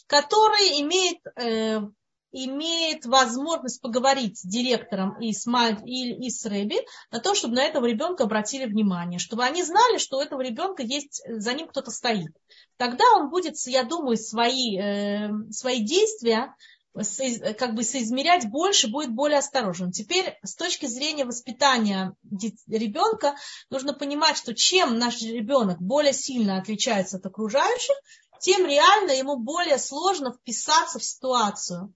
который имеет э, имеет возможность поговорить с директором и с, и, и с Рэби на то, чтобы на этого ребенка обратили внимание, чтобы они знали, что у этого ребенка есть, за ним кто-то стоит. Тогда он будет, я думаю, свои, э, свои действия как бы соизмерять больше, будет более осторожен. Теперь с точки зрения воспитания ребенка нужно понимать, что чем наш ребенок более сильно отличается от окружающих, тем реально ему более сложно вписаться в ситуацию.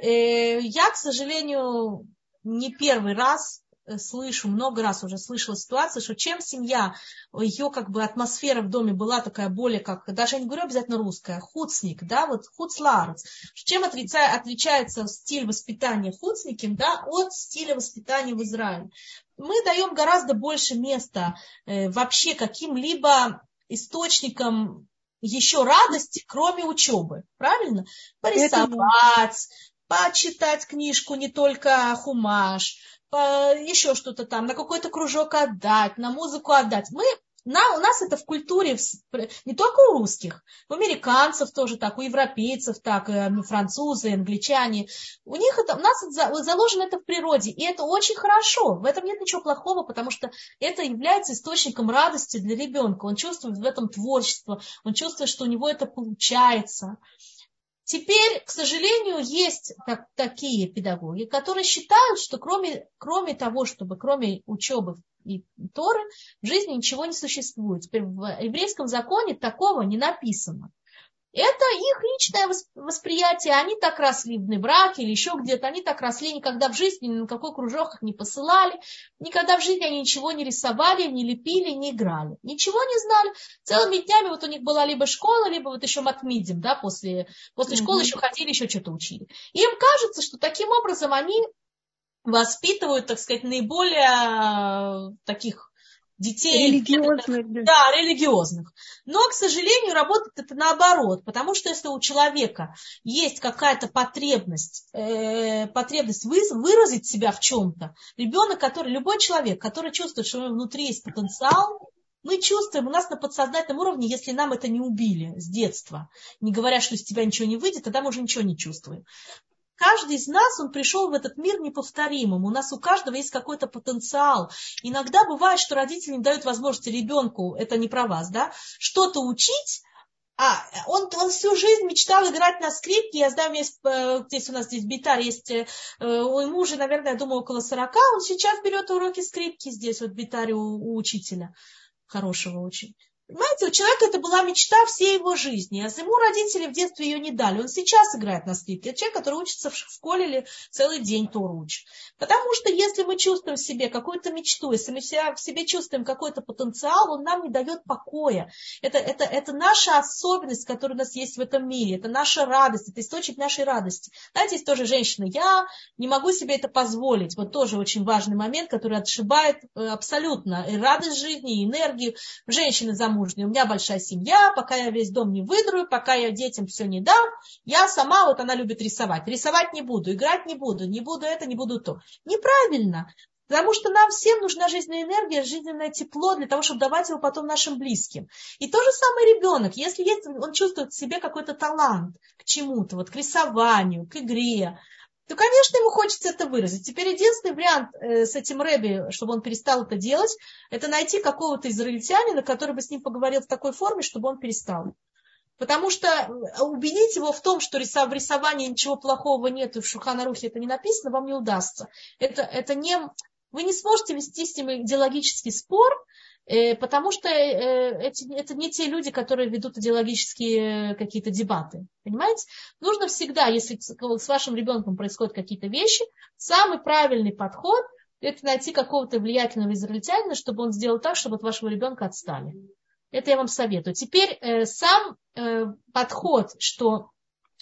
Э, я, к сожалению, не первый раз э, слышу, много раз уже слышала ситуацию, что чем семья, ее как бы атмосфера в доме была такая более как, даже я не говорю обязательно русская, хуцник, да, вот хуцларец, чем отличается стиль воспитания хуцниким, да, от стиля воспитания в Израиле. Мы даем гораздо больше места э, вообще каким-либо источникам еще радости, кроме учебы. Правильно? Порисовать, почитать книжку не только хумаш, по, еще что-то там, на какой-то кружок отдать, на музыку отдать. Мы на, у нас это в культуре, не только у русских, у американцев тоже так, у европейцев так, э, французы, англичане. У них это, у нас это, заложено это в природе, и это очень хорошо. В этом нет ничего плохого, потому что это является источником радости для ребенка. Он чувствует в этом творчество, он чувствует, что у него это получается. Теперь, к сожалению, есть так, такие педагоги, которые считают, что кроме, кроме того, чтобы кроме учебы и Торы, в жизни ничего не существует. Теперь в еврейском законе такого не написано. Это их личное восприятие. Они так росли в браке или еще где-то. Они так росли, никогда в жизни ни на какой кружок их не посылали. Никогда в жизни они ничего не рисовали, не лепили, не играли. Ничего не знали. Целыми днями вот у них была либо школа, либо вот еще матмидим, да, после, после mm-hmm. школы еще ходили, еще что-то учили. И им кажется, что таким образом они воспитывают, так сказать, наиболее таких детей. Религиозных. Да. да, религиозных. Но, к сожалению, работает это наоборот, потому что если у человека есть какая-то потребность, э, потребность вы, выразить себя в чем-то, ребенок, который, любой человек, который чувствует, что у него внутри есть потенциал, мы чувствуем, у нас на подсознательном уровне, если нам это не убили с детства, не говоря, что из тебя ничего не выйдет, тогда мы уже ничего не чувствуем каждый из нас, он пришел в этот мир неповторимым. У нас у каждого есть какой-то потенциал. Иногда бывает, что родители не дают возможности ребенку, это не про вас, да, что-то учить, а, он, он всю жизнь мечтал играть на скрипке. Я знаю, есть, э, здесь у нас здесь битар есть, э, у мужа, наверное, я думаю, около 40. Он сейчас берет уроки скрипки здесь, вот битаре у, у учителя. Хорошего очень. Понимаете, у человека это была мечта всей его жизни, а ему родители в детстве ее не дали. Он сейчас играет на скрипке. Человек, который учится в школе или целый день Тору учит. Потому что если мы чувствуем в себе какую-то мечту, если мы в себе чувствуем какой-то потенциал, он нам не дает покоя. Это, это, это наша особенность, которая у нас есть в этом мире. Это наша радость, это источник нашей радости. Знаете, есть тоже женщина, я не могу себе это позволить. Вот тоже очень важный момент, который отшибает э, абсолютно и радость жизни, и энергию. Женщины замужние замужней, у меня большая семья, пока я весь дом не выдрую, пока я детям все не дам, я сама, вот она любит рисовать. Рисовать не буду, играть не буду, не буду это, не буду то. Неправильно. Потому что нам всем нужна жизненная энергия, жизненное тепло для того, чтобы давать его потом нашим близким. И то же самое ребенок. Если есть, он чувствует в себе какой-то талант к чему-то, вот к рисованию, к игре, то, конечно, ему хочется это выразить. Теперь единственный вариант э, с этим Рэби, чтобы он перестал это делать, это найти какого-то израильтянина, который бы с ним поговорил в такой форме, чтобы он перестал. Потому что э, убедить его в том, что в рисовании ничего плохого нет, и в Шуханарухе это не написано, вам не удастся. Это, это не, вы не сможете вести с ним идеологический спор, потому что э, эти, это не те люди, которые ведут идеологические какие-то дебаты. Понимаете? Нужно всегда, если с вашим ребенком происходят какие-то вещи, самый правильный подход – это найти какого-то влиятельного израильтянина, чтобы он сделал так, чтобы от вашего ребенка отстали. Это я вам советую. Теперь э, сам э, подход, что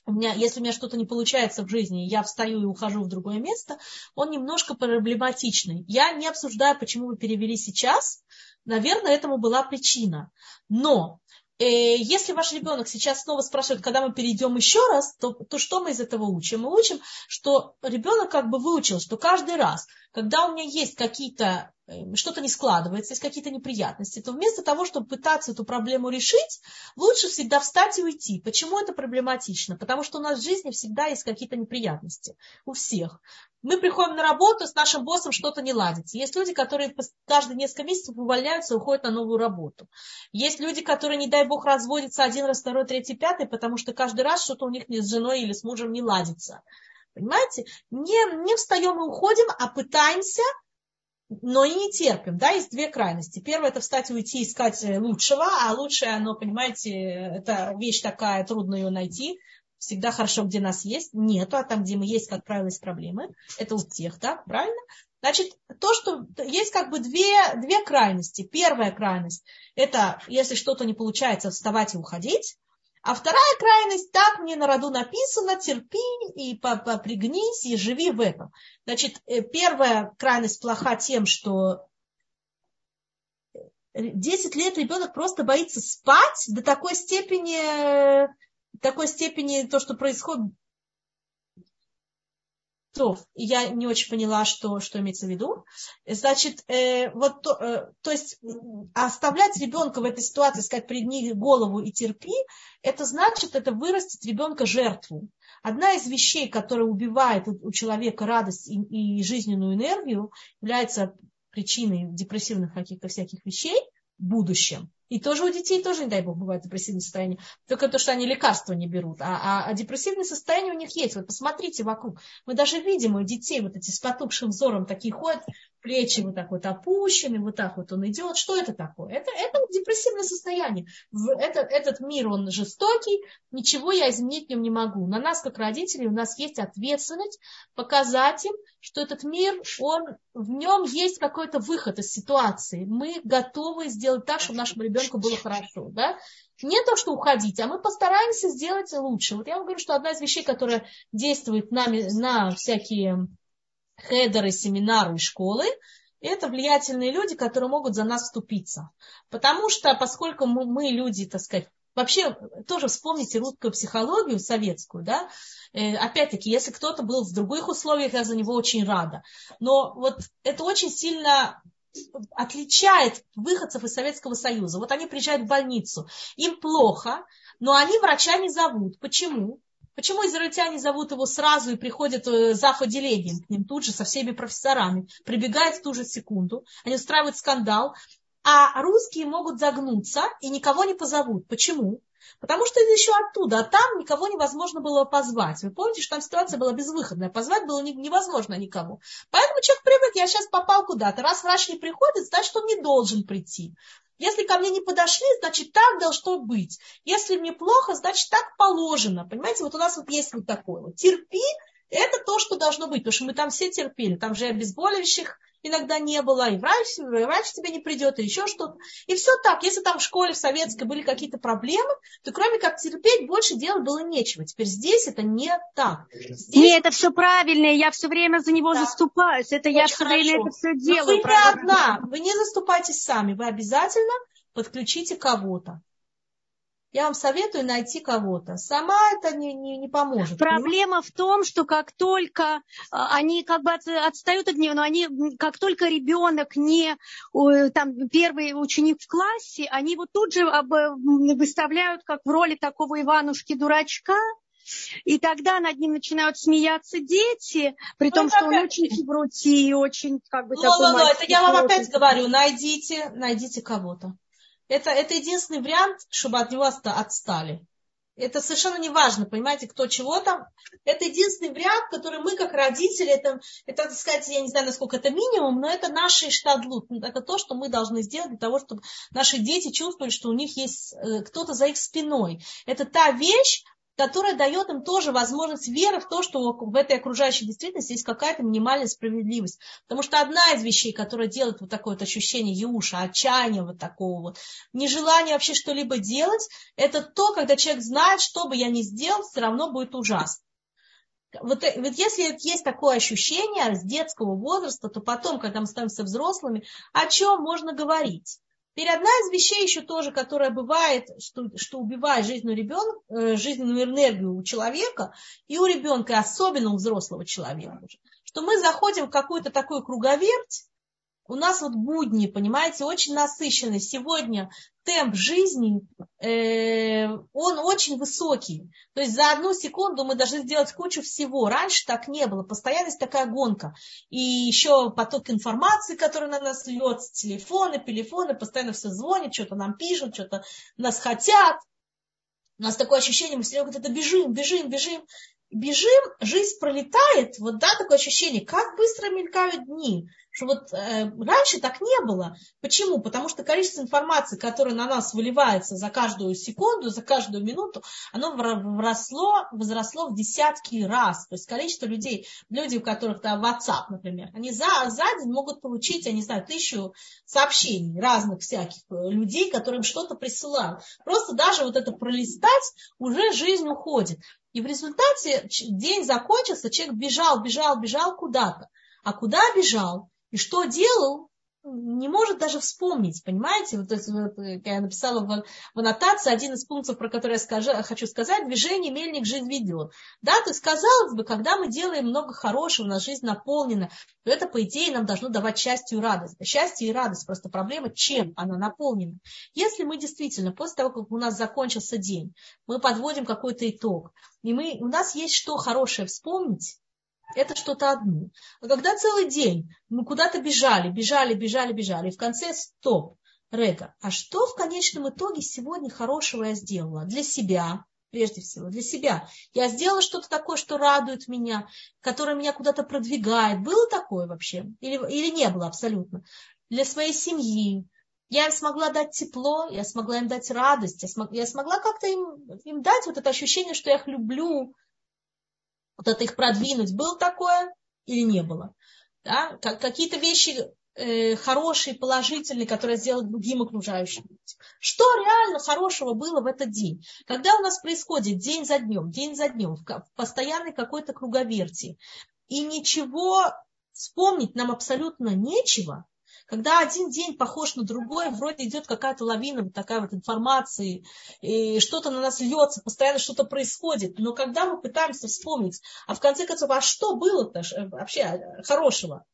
у меня, если у меня что-то не получается в жизни, я встаю и ухожу в другое место, он немножко проблематичный. Я не обсуждаю, почему вы перевели сейчас, наверное, этому была причина. Но э, если ваш ребенок сейчас снова спрашивает, когда мы перейдем еще раз, то, то что мы из этого учим? Мы учим, что ребенок как бы выучил, что каждый раз, когда у меня есть какие-то что-то не складывается, есть какие-то неприятности, то вместо того, чтобы пытаться эту проблему решить, лучше всегда встать и уйти. Почему это проблематично? Потому что у нас в жизни всегда есть какие-то неприятности. У всех. Мы приходим на работу, с нашим боссом что-то не ладится. Есть люди, которые каждые несколько месяцев увольняются и уходят на новую работу. Есть люди, которые, не дай бог, разводятся один раз, второй, третий, пятый, потому что каждый раз что-то у них с женой или с мужем не ладится. Понимаете? Не, не встаем и уходим, а пытаемся но и не терпим, да, есть две крайности. Первое это встать, уйти, искать лучшего, а лучшее, оно, понимаете, это вещь такая, трудно ее найти. Всегда хорошо, где нас есть, нету, а там, где мы есть, как правило, есть проблемы. Это у всех, да, правильно? Значит, то, что есть как бы две, две крайности. Первая крайность – это если что-то не получается, вставать и уходить. А вторая крайность, так мне на роду написано, терпи и пригнись и живи в этом. Значит, э, первая крайность плоха тем, что 10 лет ребенок просто боится спать до такой степени, такой степени то, что происходит, то, я не очень поняла, что, что имеется в виду. Значит, э, вот то, э, то есть оставлять ребенка в этой ситуации, сказать, пригни голову и терпи, это значит, это вырастет ребенка жертву. Одна из вещей, которая убивает у, у человека радость и, и жизненную энергию, является причиной депрессивных каких-то всяких вещей в будущем. И тоже у детей тоже, не дай бог, бывает депрессивное состояние. Только то, что они лекарства не берут. А, а, а депрессивное состояние у них есть. Вот посмотрите вокруг. Мы даже видим у детей вот эти с потухшим взором такие ходят, плечи вот так вот опущены, вот так вот он идет. Что это такое? Это, это депрессивное состояние. Это, этот мир, он жестокий, ничего я изменить в нем не могу. На нас, как родителей, у нас есть ответственность показать им, что этот мир, он, в нем есть какой-то выход из ситуации. Мы готовы сделать так, чтобы нашему ребенку было хорошо. Да? Не то, что уходить, а мы постараемся сделать лучше. Вот я вам говорю, что одна из вещей, которая действует нами на всякие хедеры, семинары и школы, это влиятельные люди, которые могут за нас вступиться. Потому что, поскольку мы, мы люди, так сказать, вообще тоже вспомните русскую психологию советскую, да, э, опять-таки, если кто-то был в других условиях, я за него очень рада. Но вот это очень сильно отличает выходцев из Советского Союза. Вот они приезжают в больницу, им плохо, но они врача не зовут. Почему? Почему израильтяне зовут его сразу и приходят э, зав. отделением к ним тут же со всеми профессорами, прибегает в ту же секунду, они устраивают скандал, а русские могут загнуться и никого не позовут. Почему? Потому что это еще оттуда, а там никого невозможно было позвать. Вы помните, что там ситуация была безвыходная, позвать было невозможно никого. Поэтому человек привык, я сейчас попал куда-то. Раз врач не приходит, значит, он не должен прийти. Если ко мне не подошли, значит, так должно быть. Если мне плохо, значит, так положено. Понимаете, вот у нас вот есть вот такое. Терпи, это то, что должно быть, потому что мы там все терпели. Там же обезболивающих иногда не было, и врач, и врач тебе не придет, и еще что-то. И все так. Если там в школе в советской были какие-то проблемы, то кроме как терпеть, больше делать было нечего. Теперь здесь это не так. Здесь... Не, это все правильно, я все время за него да. заступаюсь. Это Очень я все хорошо. время это все делаю. Но вы не одна, вы не заступайтесь сами, вы обязательно подключите кого-то. Я вам советую найти кого-то. Сама это не, не, не поможет. Проблема понимаете? в том, что как только а, они как бы отстают от нее, но они, как только ребенок не там, первый ученик в классе, они его тут же выставляют как в роли такого Иванушки-дурачка, и тогда над ним начинают смеяться дети, при ну, том, что опять... он очень хибрути и очень как бы ну, такой... Ну, это я вам опять говорю, найдите, найдите кого-то. Это, это единственный вариант, чтобы от него отстали. Это совершенно не важно, понимаете, кто чего там. Это единственный вариант, который мы, как родители, это, это, так сказать, я не знаю, насколько это минимум, но это наши штадлут. Это то, что мы должны сделать для того, чтобы наши дети чувствовали, что у них есть э, кто-то за их спиной. Это та вещь, которая дает им тоже возможность веры в то, что в этой окружающей действительности есть какая-то минимальная справедливость. Потому что одна из вещей, которая делает вот такое вот ощущение еуша, отчаяния вот такого вот, нежелания вообще что-либо делать, это то, когда человек знает, что бы я ни сделал, все равно будет ужасно. Вот, э, вот если есть такое ощущение с детского возраста, то потом, когда мы становимся взрослыми, о чем можно говорить? Теперь одна из вещей еще тоже, которая бывает, что, что убивает жизненную, ребенка, э, жизненную энергию у человека и у ребенка, особенно у взрослого человека, что мы заходим в какую-то такую круговерть, у нас вот будни, понимаете, очень насыщенный. Сегодня темп жизни, э, он очень высокий. То есть за одну секунду мы должны сделать кучу всего. Раньше так не было. Постоянность такая гонка. И еще поток информации, который на нас льется, телефоны, телефоны, постоянно все звонят, что-то нам пишут, что-то нас хотят. У нас такое ощущение, мы все время это бежим, бежим, бежим бежим, жизнь пролетает, вот да, такое ощущение, как быстро мелькают дни, что вот э, раньше так не было. Почему? Потому что количество информации, которое на нас выливается за каждую секунду, за каждую минуту, оно вросло, возросло в десятки раз. То есть количество людей, люди, у которых там WhatsApp, например, они за, за день могут получить, я не знаю, тысячу сообщений разных всяких э, людей, которым что-то присылают. Просто даже вот это пролистать, уже жизнь уходит. И в результате день закончился, человек бежал, бежал, бежал куда-то. А куда бежал и что делал, не может даже вспомнить, понимаете? Вот, это, вот я написала в, в аннотации один из пунктов, про который я скажу, хочу сказать, движение мельник жизнь ведет. Да, то есть, казалось бы, когда мы делаем много хорошего, у нас жизнь наполнена, то это, по идее, нам должно давать счастье и радость. Счастье и радость, просто проблема, чем она наполнена. Если мы действительно, после того, как у нас закончился день, мы подводим какой-то итог, и мы, у нас есть что хорошее вспомнить, это что-то одно. А когда целый день мы куда-то бежали, бежали, бежали, бежали, и в конце стоп, Рега, а что в конечном итоге сегодня хорошего я сделала? Для себя, прежде всего, для себя. Я сделала что-то такое, что радует меня, которое меня куда-то продвигает. Было такое вообще? Или, или не было абсолютно? Для своей семьи. Я им смогла дать тепло, я смогла им дать радость, я, я смогла как-то им, им дать вот это ощущение, что я их люблю, вот это их продвинуть, было такое или не было. Да? Какие-то вещи э, хорошие, положительные, которые сделать другим окружающим. Что реально хорошего было в этот день? Когда у нас происходит день за днем, день за днем, в постоянной какой-то круговерти, и ничего вспомнить нам абсолютно нечего, когда один день похож на другой, вроде идет какая-то лавина такая вот информации, и что-то на нас льется, постоянно что-то происходит. Но когда мы пытаемся вспомнить, а в конце концов, а что было-то вообще хорошего?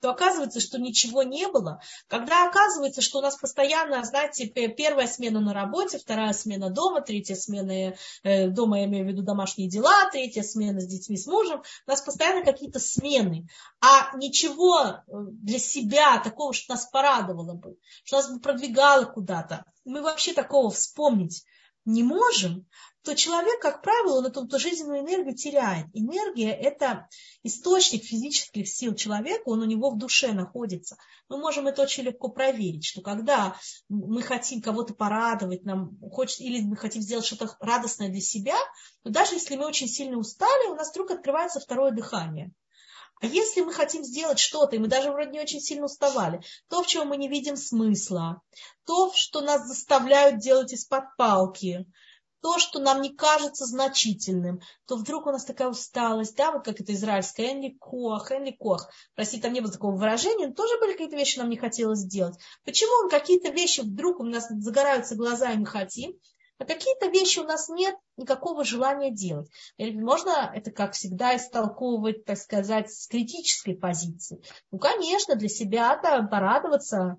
То оказывается, что ничего не было. Когда оказывается, что у нас постоянно, знаете, первая смена на работе, вторая смена дома, третья смена э, дома, я имею в виду домашние дела, третья смена с детьми, с мужем, у нас постоянно какие-то смены. А ничего э, для себя такого, что нас порадовало бы, что нас бы продвигало куда-то, мы вообще такого вспомнить не можем, то человек, как правило, он эту жизненную энергию теряет. Энергия – это источник физических сил человека, он у него в душе находится. Мы можем это очень легко проверить, что когда мы хотим кого-то порадовать, нам хочет, или мы хотим сделать что-то радостное для себя, то даже если мы очень сильно устали, у нас вдруг открывается второе дыхание. А если мы хотим сделать что-то, и мы даже вроде не очень сильно уставали, то, в чем мы не видим смысла, то, что нас заставляют делать из-под палки, то, что нам не кажется значительным, то вдруг у нас такая усталость, да, вот как это израильское, энли кох, энли кох. Простите, там не было такого выражения, но тоже были какие-то вещи, нам не хотелось сделать. Почему какие-то вещи вдруг у нас загораются глаза и мы хотим, а какие-то вещи у нас нет никакого желания делать. Можно это, как всегда, истолковывать, так сказать, с критической позиции. Ну, конечно, для себя-то порадоваться,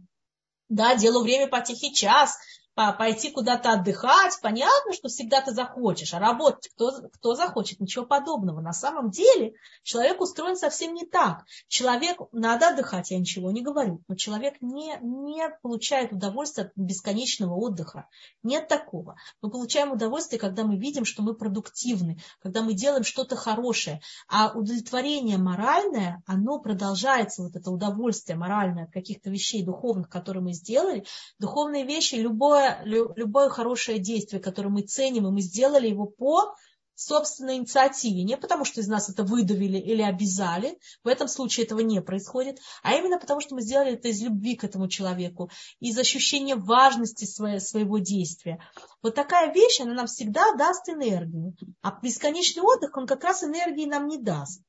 да, делу время по тихий час, пойти куда-то отдыхать, понятно, что всегда ты захочешь, а работать кто, кто захочет? Ничего подобного. На самом деле человек устроен совсем не так. Человек, надо отдыхать, я ничего не говорю, но человек не, не получает удовольствие от бесконечного отдыха. Нет такого. Мы получаем удовольствие, когда мы видим, что мы продуктивны, когда мы делаем что-то хорошее. А удовлетворение моральное, оно продолжается, вот это удовольствие моральное от каких-то вещей духовных, которые мы сделали. Духовные вещи, любое любое, хорошее действие, которое мы ценим, и мы сделали его по собственной инициативе, не потому что из нас это выдавили или обязали, в этом случае этого не происходит, а именно потому что мы сделали это из любви к этому человеку, из ощущения важности своего, своего действия. Вот такая вещь, она нам всегда даст энергию, а бесконечный отдых, он как раз энергии нам не даст.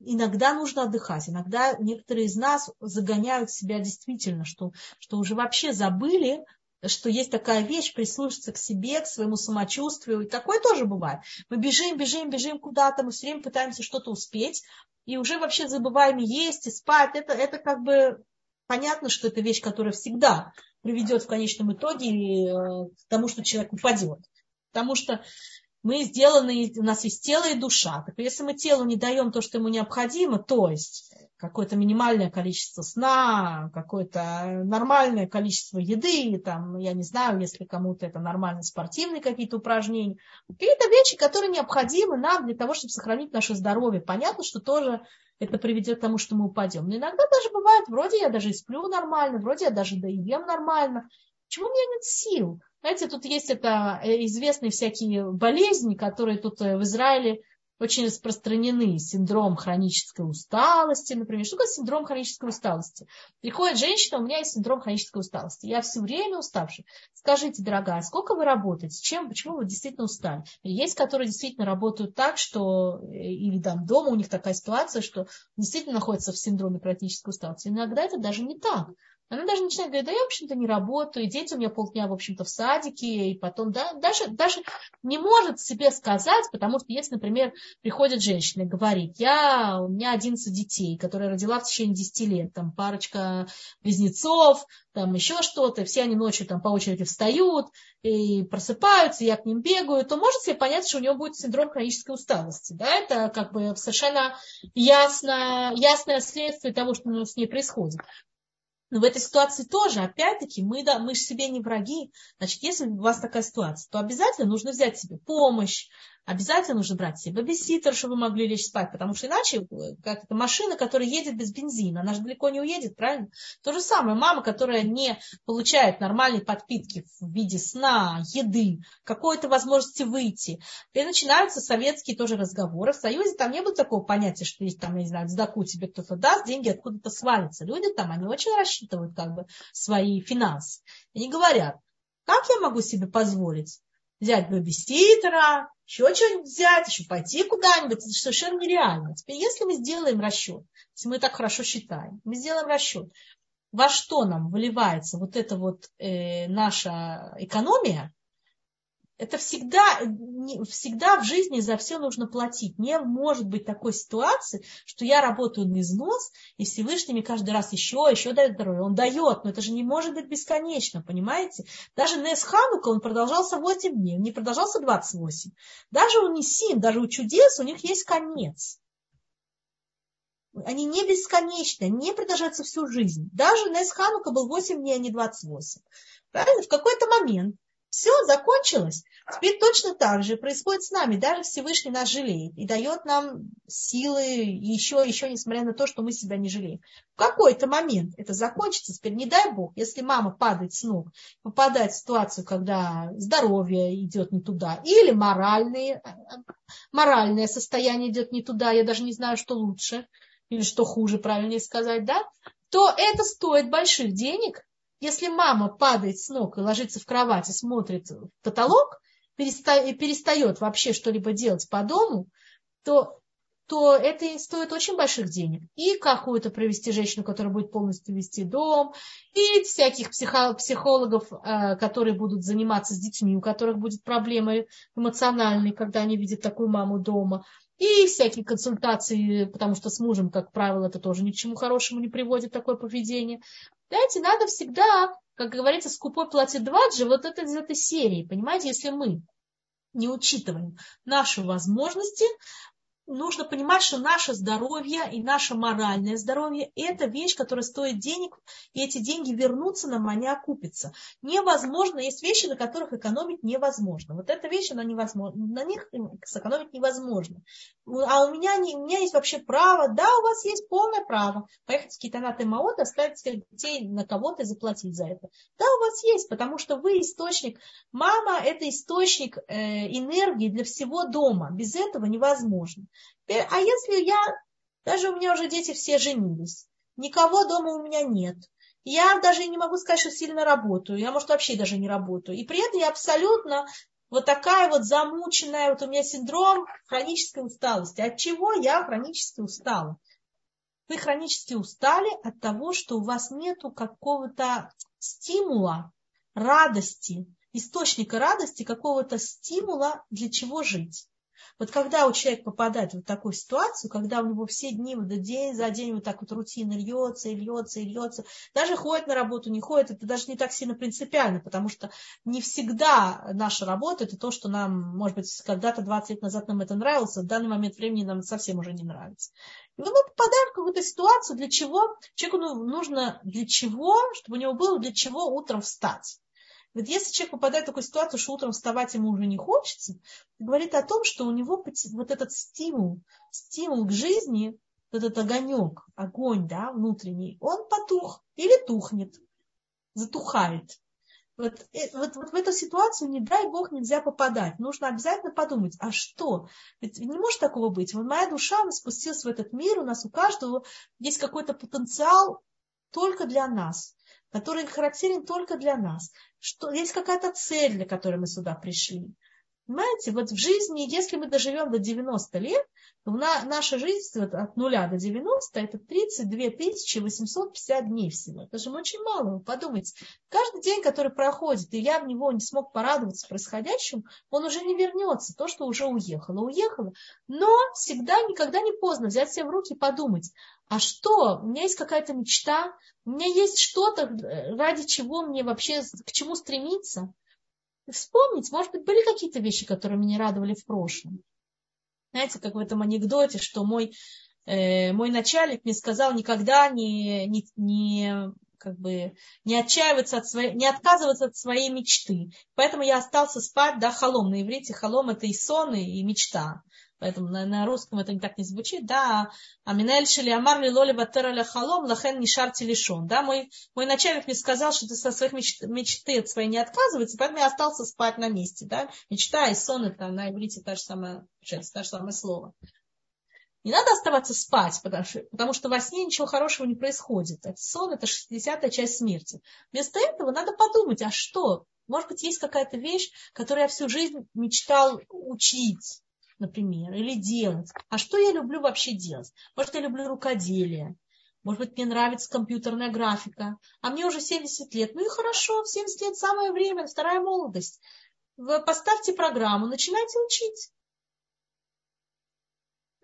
иногда нужно отдыхать. Иногда некоторые из нас загоняют себя действительно, что, что уже вообще забыли, что есть такая вещь, прислушаться к себе, к своему самочувствию. И такое тоже бывает. Мы бежим, бежим, бежим куда-то, мы все время пытаемся что-то успеть, и уже вообще забываем есть и спать. Это, это как бы понятно, что это вещь, которая всегда приведет в конечном итоге э, к тому, что человек упадет. Потому что мы сделаны, у нас есть тело и душа. Так если мы телу не даем то, что ему необходимо, то есть какое-то минимальное количество сна, какое-то нормальное количество еды, там, я не знаю, если кому-то это нормально спортивные какие-то упражнения, какие-то вещи, которые необходимы нам для того, чтобы сохранить наше здоровье. Понятно, что тоже это приведет к тому, что мы упадем. Но иногда даже бывает, вроде я даже и сплю нормально, вроде я даже да ем нормально. Почему у меня нет сил? Знаете, тут есть это э, известные всякие болезни, которые тут э, в Израиле очень распространены. Синдром хронической усталости, например. Что такое синдром хронической усталости? Приходит женщина, у меня есть синдром хронической усталости. Я все время уставший. Скажите, дорогая, сколько вы работаете? Чем, почему вы действительно устали? Есть, которые действительно работают так, что э, или там дома у них такая ситуация, что действительно находятся в синдроме хронической усталости. Иногда это даже не так. Она даже начинает говорить, да я, в общем-то, не работаю, дети у меня полдня, в общем-то, в садике, и потом, да, даже, даже не может себе сказать, потому что если, например, приходит женщина и говорит, я, у меня 11 детей, которые родила в течение 10 лет, там парочка близнецов, там еще что-то, все они ночью там по очереди встают и просыпаются, я к ним бегаю, то может себе понять, что у него будет синдром хронической усталости. Да? Это как бы совершенно ясно, ясное следствие того, что с ней происходит. Но в этой ситуации тоже, опять-таки, мы, да, мы же себе не враги. Значит, если у вас такая ситуация, то обязательно нужно взять себе помощь, обязательно нужно брать себе бабиситер, чтобы вы могли лечь спать, потому что иначе э, как это машина, которая едет без бензина, она же далеко не уедет, правильно? То же самое, мама, которая не получает нормальной подпитки в виде сна, еды, какой-то возможности выйти. И начинаются советские тоже разговоры. В Союзе там не было такого понятия, что есть там, я не знаю, сдаку тебе кто-то даст, деньги откуда-то свалятся. Люди там, они очень рассчитывают как бы свои финансы. Они говорят, как я могу себе позволить взять бэбиситера, еще что-нибудь взять, еще пойти куда-нибудь, это совершенно нереально. Теперь, если мы сделаем расчет, если мы так хорошо считаем, мы сделаем расчет, во что нам выливается вот эта вот э, наша экономия, это всегда, всегда в жизни за все нужно платить. Не может быть такой ситуации, что я работаю на износ, и Всевышний мне каждый раз еще, еще дает здоровье. Он дает, но это же не может быть бесконечно, понимаете? Даже Нес Ханука, он продолжался 8 дней, он не продолжался 28. Даже у Нисим, даже у чудес у них есть конец. Они не бесконечны, не продолжаются всю жизнь. Даже Нес Ханука был 8 дней, а не 28. Правильно? В какой-то момент все, закончилось. Теперь точно так же происходит с нами. Даже Всевышний нас жалеет и дает нам силы еще, еще, несмотря на то, что мы себя не жалеем. В какой-то момент это закончится. Теперь не дай Бог, если мама падает с ног, попадает в ситуацию, когда здоровье идет не туда, или моральные, моральное состояние идет не туда, я даже не знаю, что лучше, или что хуже, правильнее сказать, да, то это стоит больших денег, если мама падает с ног и ложится в кровать и смотрит в потолок, перестает, вообще что-либо делать по дому, то, то это стоит очень больших денег. И какую-то провести женщину, которая будет полностью вести дом, и всяких психо, психологов, э, которые будут заниматься с детьми, у которых будет проблемы эмоциональные, когда они видят такую маму дома и всякие консультации, потому что с мужем, как правило, это тоже ни к чему хорошему не приводит такое поведение. Знаете, надо всегда, как говорится, скупой платит дваджи, вот это из этой серии, понимаете, если мы не учитываем наши возможности, нужно понимать, что наше здоровье и наше моральное здоровье – это вещь, которая стоит денег, и эти деньги вернутся нам, они окупятся. Невозможно, есть вещи, на которых экономить невозможно. Вот эта вещь, она невозможна, на них сэкономить невозможно. А у меня, не, у меня есть вообще право, да, у вас есть полное право поехать в Китанат и Маот, оставить своих детей на кого-то и заплатить за это. Да, у вас есть, потому что вы источник, мама – это источник э, энергии для всего дома. Без этого невозможно. А если я, даже у меня уже дети все женились, никого дома у меня нет, я даже не могу сказать, что сильно работаю, я, может, вообще даже не работаю, и при этом я абсолютно вот такая вот замученная, вот у меня синдром хронической усталости. От чего я хронически устала? Вы хронически устали от того, что у вас нету какого-то стимула, радости, источника радости, какого-то стимула, для чего жить. Вот когда у человека попадает в такую ситуацию, когда у него все дни, вот день за день вот так вот рутина льется и льется и льется, даже ходит на работу, не ходит, это даже не так сильно принципиально, потому что не всегда наша работа это то, что нам, может быть, когда-то 20 лет назад нам это нравилось, а в данный момент времени нам совсем уже не нравится. И мы попадаем в какую-то ситуацию, для чего человеку нужно, для чего, чтобы у него было для чего утром встать. Вот если человек попадает в такую ситуацию, что утром вставать ему уже не хочется, говорит о том, что у него вот этот стимул, стимул к жизни, вот этот огонек, огонь, да, внутренний, он потух или тухнет, затухает. Вот, э, вот, вот в эту ситуацию, не дай Бог, нельзя попадать. Нужно обязательно подумать, а что? Ведь не может такого быть. Вот моя душа, спустилась в этот мир, у нас у каждого есть какой-то потенциал только для нас который характерен только для нас. Что, есть какая-то цель, для которой мы сюда пришли. Понимаете, вот в жизни, если мы доживем до 90 лет, то на, наша жизнь вот от 0 до 90 это 32 850 дней всего. Это же очень мало, вы подумайте. Каждый день, который проходит, и я в него не смог порадоваться происходящему, он уже не вернется. То, что уже уехало, уехало. Но всегда, никогда не поздно взять себя в руки и подумать, а что, у меня есть какая-то мечта, у меня есть что-то, ради чего мне вообще, к чему стремиться. Вспомнить, может быть, были какие-то вещи, которые меня радовали в прошлом. Знаете, как в этом анекдоте, что мой, э, мой начальник мне сказал никогда не, не, не, как бы, не отчаиваться от своей, не отказываться от своей мечты. Поэтому я остался спать, да, халом. На иврите халом это и сон, и мечта. Поэтому на, на русском это так не звучит. Да, Аминель Шили Амар ли Лоли Батера Халом, Лахен Нишарти Лишон. Да, мой, мой начальник мне сказал, что ты со своих мечт, мечты от своей не отказывается, поэтому я остался спать на месте. Да? Мечта и сон это на иврите та же самая, та же самое слово. Не надо оставаться спать, потому что, потому что во сне ничего хорошего не происходит. Сон – это 60-я часть смерти. Вместо этого надо подумать, а что? Может быть, есть какая-то вещь, которую я всю жизнь мечтал учить например, или делать. А что я люблю вообще делать? Может, я люблю рукоделие, может быть, мне нравится компьютерная графика, а мне уже 70 лет. Ну и хорошо, в 70 лет самое время, вторая молодость. Вы поставьте программу, начинайте учить.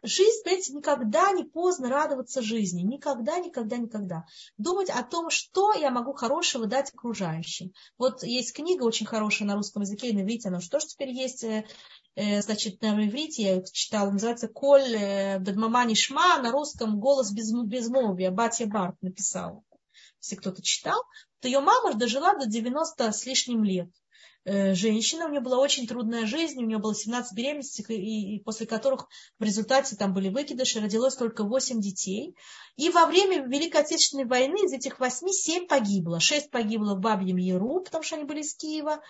Жизнь, понимаете, никогда не поздно радоваться жизни. Никогда, никогда, никогда. Думать о том, что я могу хорошего дать окружающим. Вот есть книга очень хорошая на русском языке, на иврите она что ж теперь есть, э, э, значит, на иврите я ее читала, называется «Коль э, Бедмамани Шма», на русском «Голос без, безмолвия», Батя Барт написала. Если кто-то читал, то ее мама дожила до 90 с лишним лет. Э, женщина, у нее была очень трудная жизнь, у нее было 17 беременностей, и, и после которых в результате там были выкидыши, родилось только 8 детей. И во время Великой Отечественной войны из этих 8 7 погибло. 6 погибло в Бабьем Яру, потому что они были из Киева.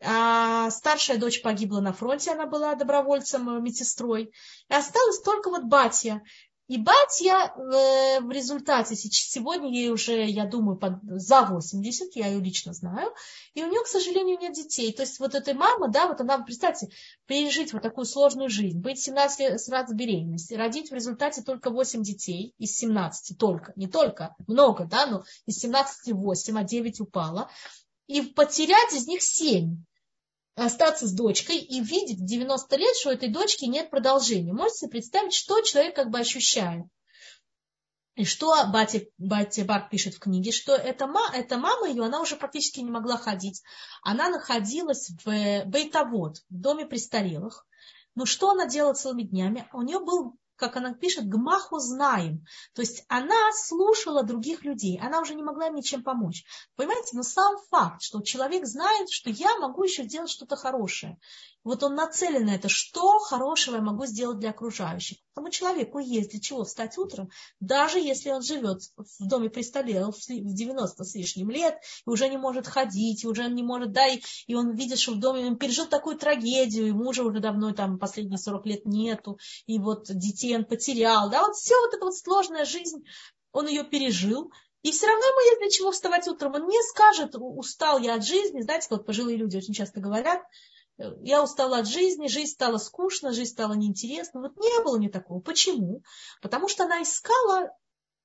А старшая дочь погибла на фронте, она была добровольцем, медсестрой. И осталась только вот батя. И батя э, в результате, сегодня ей уже, я думаю, под, за 80, я ее лично знаю, и у нее, к сожалению, нет детей. То есть вот эта мама, да, вот она, представьте, пережить вот такую сложную жизнь, быть 17 раз беременности, родить в результате только 8 детей из 17, только, не только, много, да, но из 17 8, а 9 упало, и потерять из них 7 остаться с дочкой и видеть в 90 лет, что у этой дочки нет продолжения. Можете представить, что человек как бы ощущает. И что батя, батя Барт пишет в книге, что эта, ма, эта мама ее, она уже практически не могла ходить. Она находилась в Бейтовод, в доме престарелых. Но что она делала целыми днями? У нее был как она пишет, гмаху знаем. То есть она слушала других людей, она уже не могла ничем помочь. Понимаете, но сам факт, что человек знает, что я могу еще сделать что-то хорошее. Вот он нацелен на это, что хорошего я могу сделать для окружающих. Тому человеку есть для чего встать утром, даже если он живет в доме престарелых в 90 с лишним лет, и уже не может ходить, и уже не может, да, и, и он видит, что в доме он пережил такую трагедию, и мужа уже давно там последние 40 лет нету, и вот детей он потерял, да, вот все вот эта вот сложная жизнь, он ее пережил, и все равно ему есть для чего вставать утром. Он не скажет, устал я от жизни. Знаете, вот пожилые люди очень часто говорят, я устала от жизни, жизнь стала скучна, жизнь стала неинтересна. Вот не было ни такого. Почему? Потому что она искала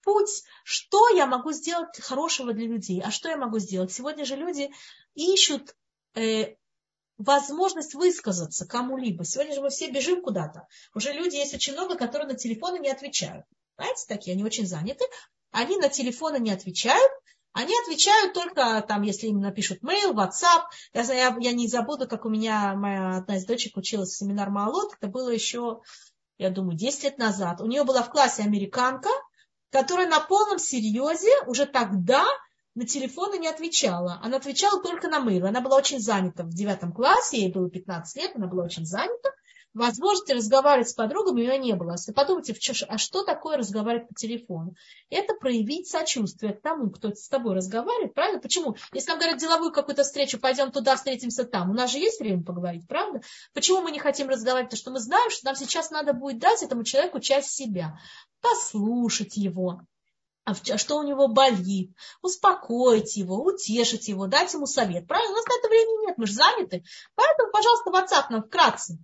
путь, что я могу сделать хорошего для людей, а что я могу сделать. Сегодня же люди ищут э, возможность высказаться кому-либо. Сегодня же мы все бежим куда-то. Уже люди есть очень много, которые на телефоны не отвечают. Знаете, такие, они очень заняты. Они на телефоны не отвечают, они отвечают только там, если им напишут mail, WhatsApp. Я, я, я не забуду, как у меня моя одна из дочек училась в семинар Маалот. Это было еще, я думаю, 10 лет назад. У нее была в классе американка, которая на полном серьезе уже тогда на телефоны не отвечала. Она отвечала только на mail. Она была очень занята в девятом классе, ей было 15 лет, она была очень занята возможности разговаривать с подругами у нее не было. Если подумайте, а что такое разговаривать по телефону? Это проявить сочувствие к тому, кто с тобой разговаривает, правильно? Почему? Если нам говорят деловую какую-то встречу, пойдем туда, встретимся там, у нас же есть время поговорить, правда? Почему мы не хотим разговаривать? Потому что мы знаем, что нам сейчас надо будет дать этому человеку часть себя, послушать его, а, что у него болит, успокоить его, утешить его, дать ему совет. Правильно? У нас на это времени нет, мы же заняты. Поэтому, пожалуйста, WhatsApp нам вкратце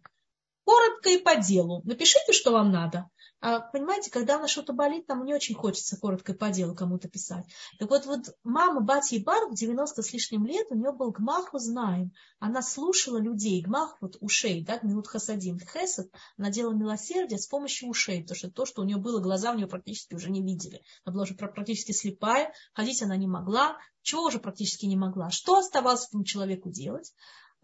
коротко и по делу. Напишите, что вам надо. А, понимаете, когда у нас что-то болит, нам не очень хочется коротко по делу кому-то писать. Так вот, вот мама Бати Бар в 90 с лишним лет, у нее был гмах знаем. Она слушала людей, гмах вот ушей, да, минут хасадим. Хесед, она делала милосердие с помощью ушей, потому что то, что у нее было, глаза у нее практически уже не видели. Она была уже практически слепая, ходить она не могла, чего уже практически не могла. Что оставалось этому человеку делать?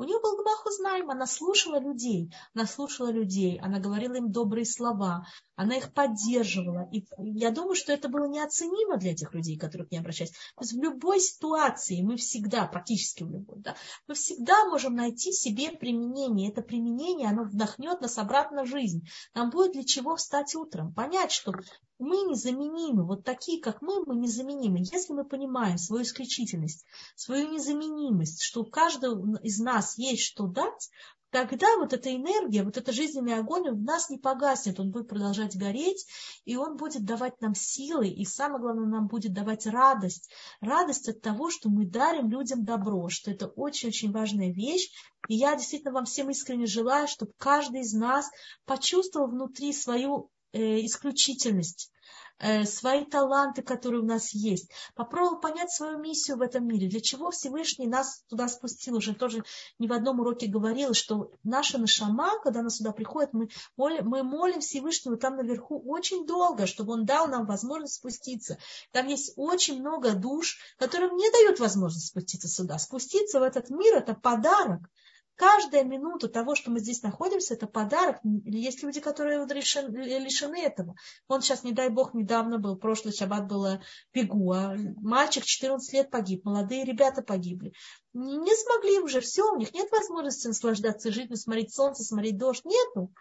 У нее был гмаху знаем, она слушала людей, она слушала людей, она говорила им добрые слова, она их поддерживала. И я думаю, что это было неоценимо для этих людей, которые к ней обращались. То есть в любой ситуации мы всегда, практически в любой, да, мы всегда можем найти себе применение. Это применение, оно вдохнет нас обратно в жизнь. Нам будет для чего встать утром, понять, что мы незаменимы, вот такие, как мы, мы незаменимы. Если мы понимаем свою исключительность, свою незаменимость, что у каждого из нас есть что дать, тогда вот эта энергия, вот эта жизненный огонь в нас не погаснет, он будет продолжать гореть, и он будет давать нам силы, и самое главное, нам будет давать радость. Радость от того, что мы дарим людям добро, что это очень-очень важная вещь. И я действительно вам всем искренне желаю, чтобы каждый из нас почувствовал внутри свою исключительность, Э, свои таланты, которые у нас есть. Попробовал понять свою миссию в этом мире. Для чего Всевышний нас туда спустил. Уже тоже не в одном уроке говорила, что наша нашама, когда она сюда приходит, мы молим, мы молим Всевышнего там наверху очень долго, чтобы он дал нам возможность спуститься. Там есть очень много душ, которым не дают возможность спуститься сюда. Спуститься в этот мир – это подарок. Каждая минута того, что мы здесь находимся, это подарок. Есть люди, которые лишены этого. Он сейчас, не дай бог, недавно был, прошлый шаббат было пигуа. Мальчик 14 лет погиб, молодые ребята погибли. Не смогли уже, все, у них нет возможности наслаждаться жизнью, смотреть солнце, смотреть дождь. Нету.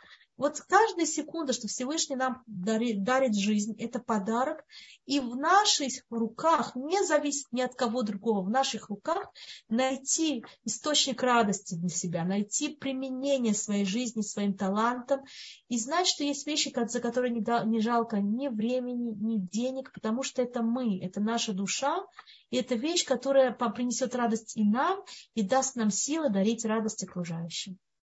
Вот каждая секунда, что Всевышний нам дарит, дарит жизнь, это подарок. И в наших руках, не зависит ни от кого другого, в наших руках найти источник радости для себя, найти применение своей жизни, своим талантам и знать, что есть вещи, за которые не, не жалко ни времени, ни денег, потому что это мы, это наша душа, и это вещь, которая принесет радость и нам, и даст нам силы дарить радость окружающим.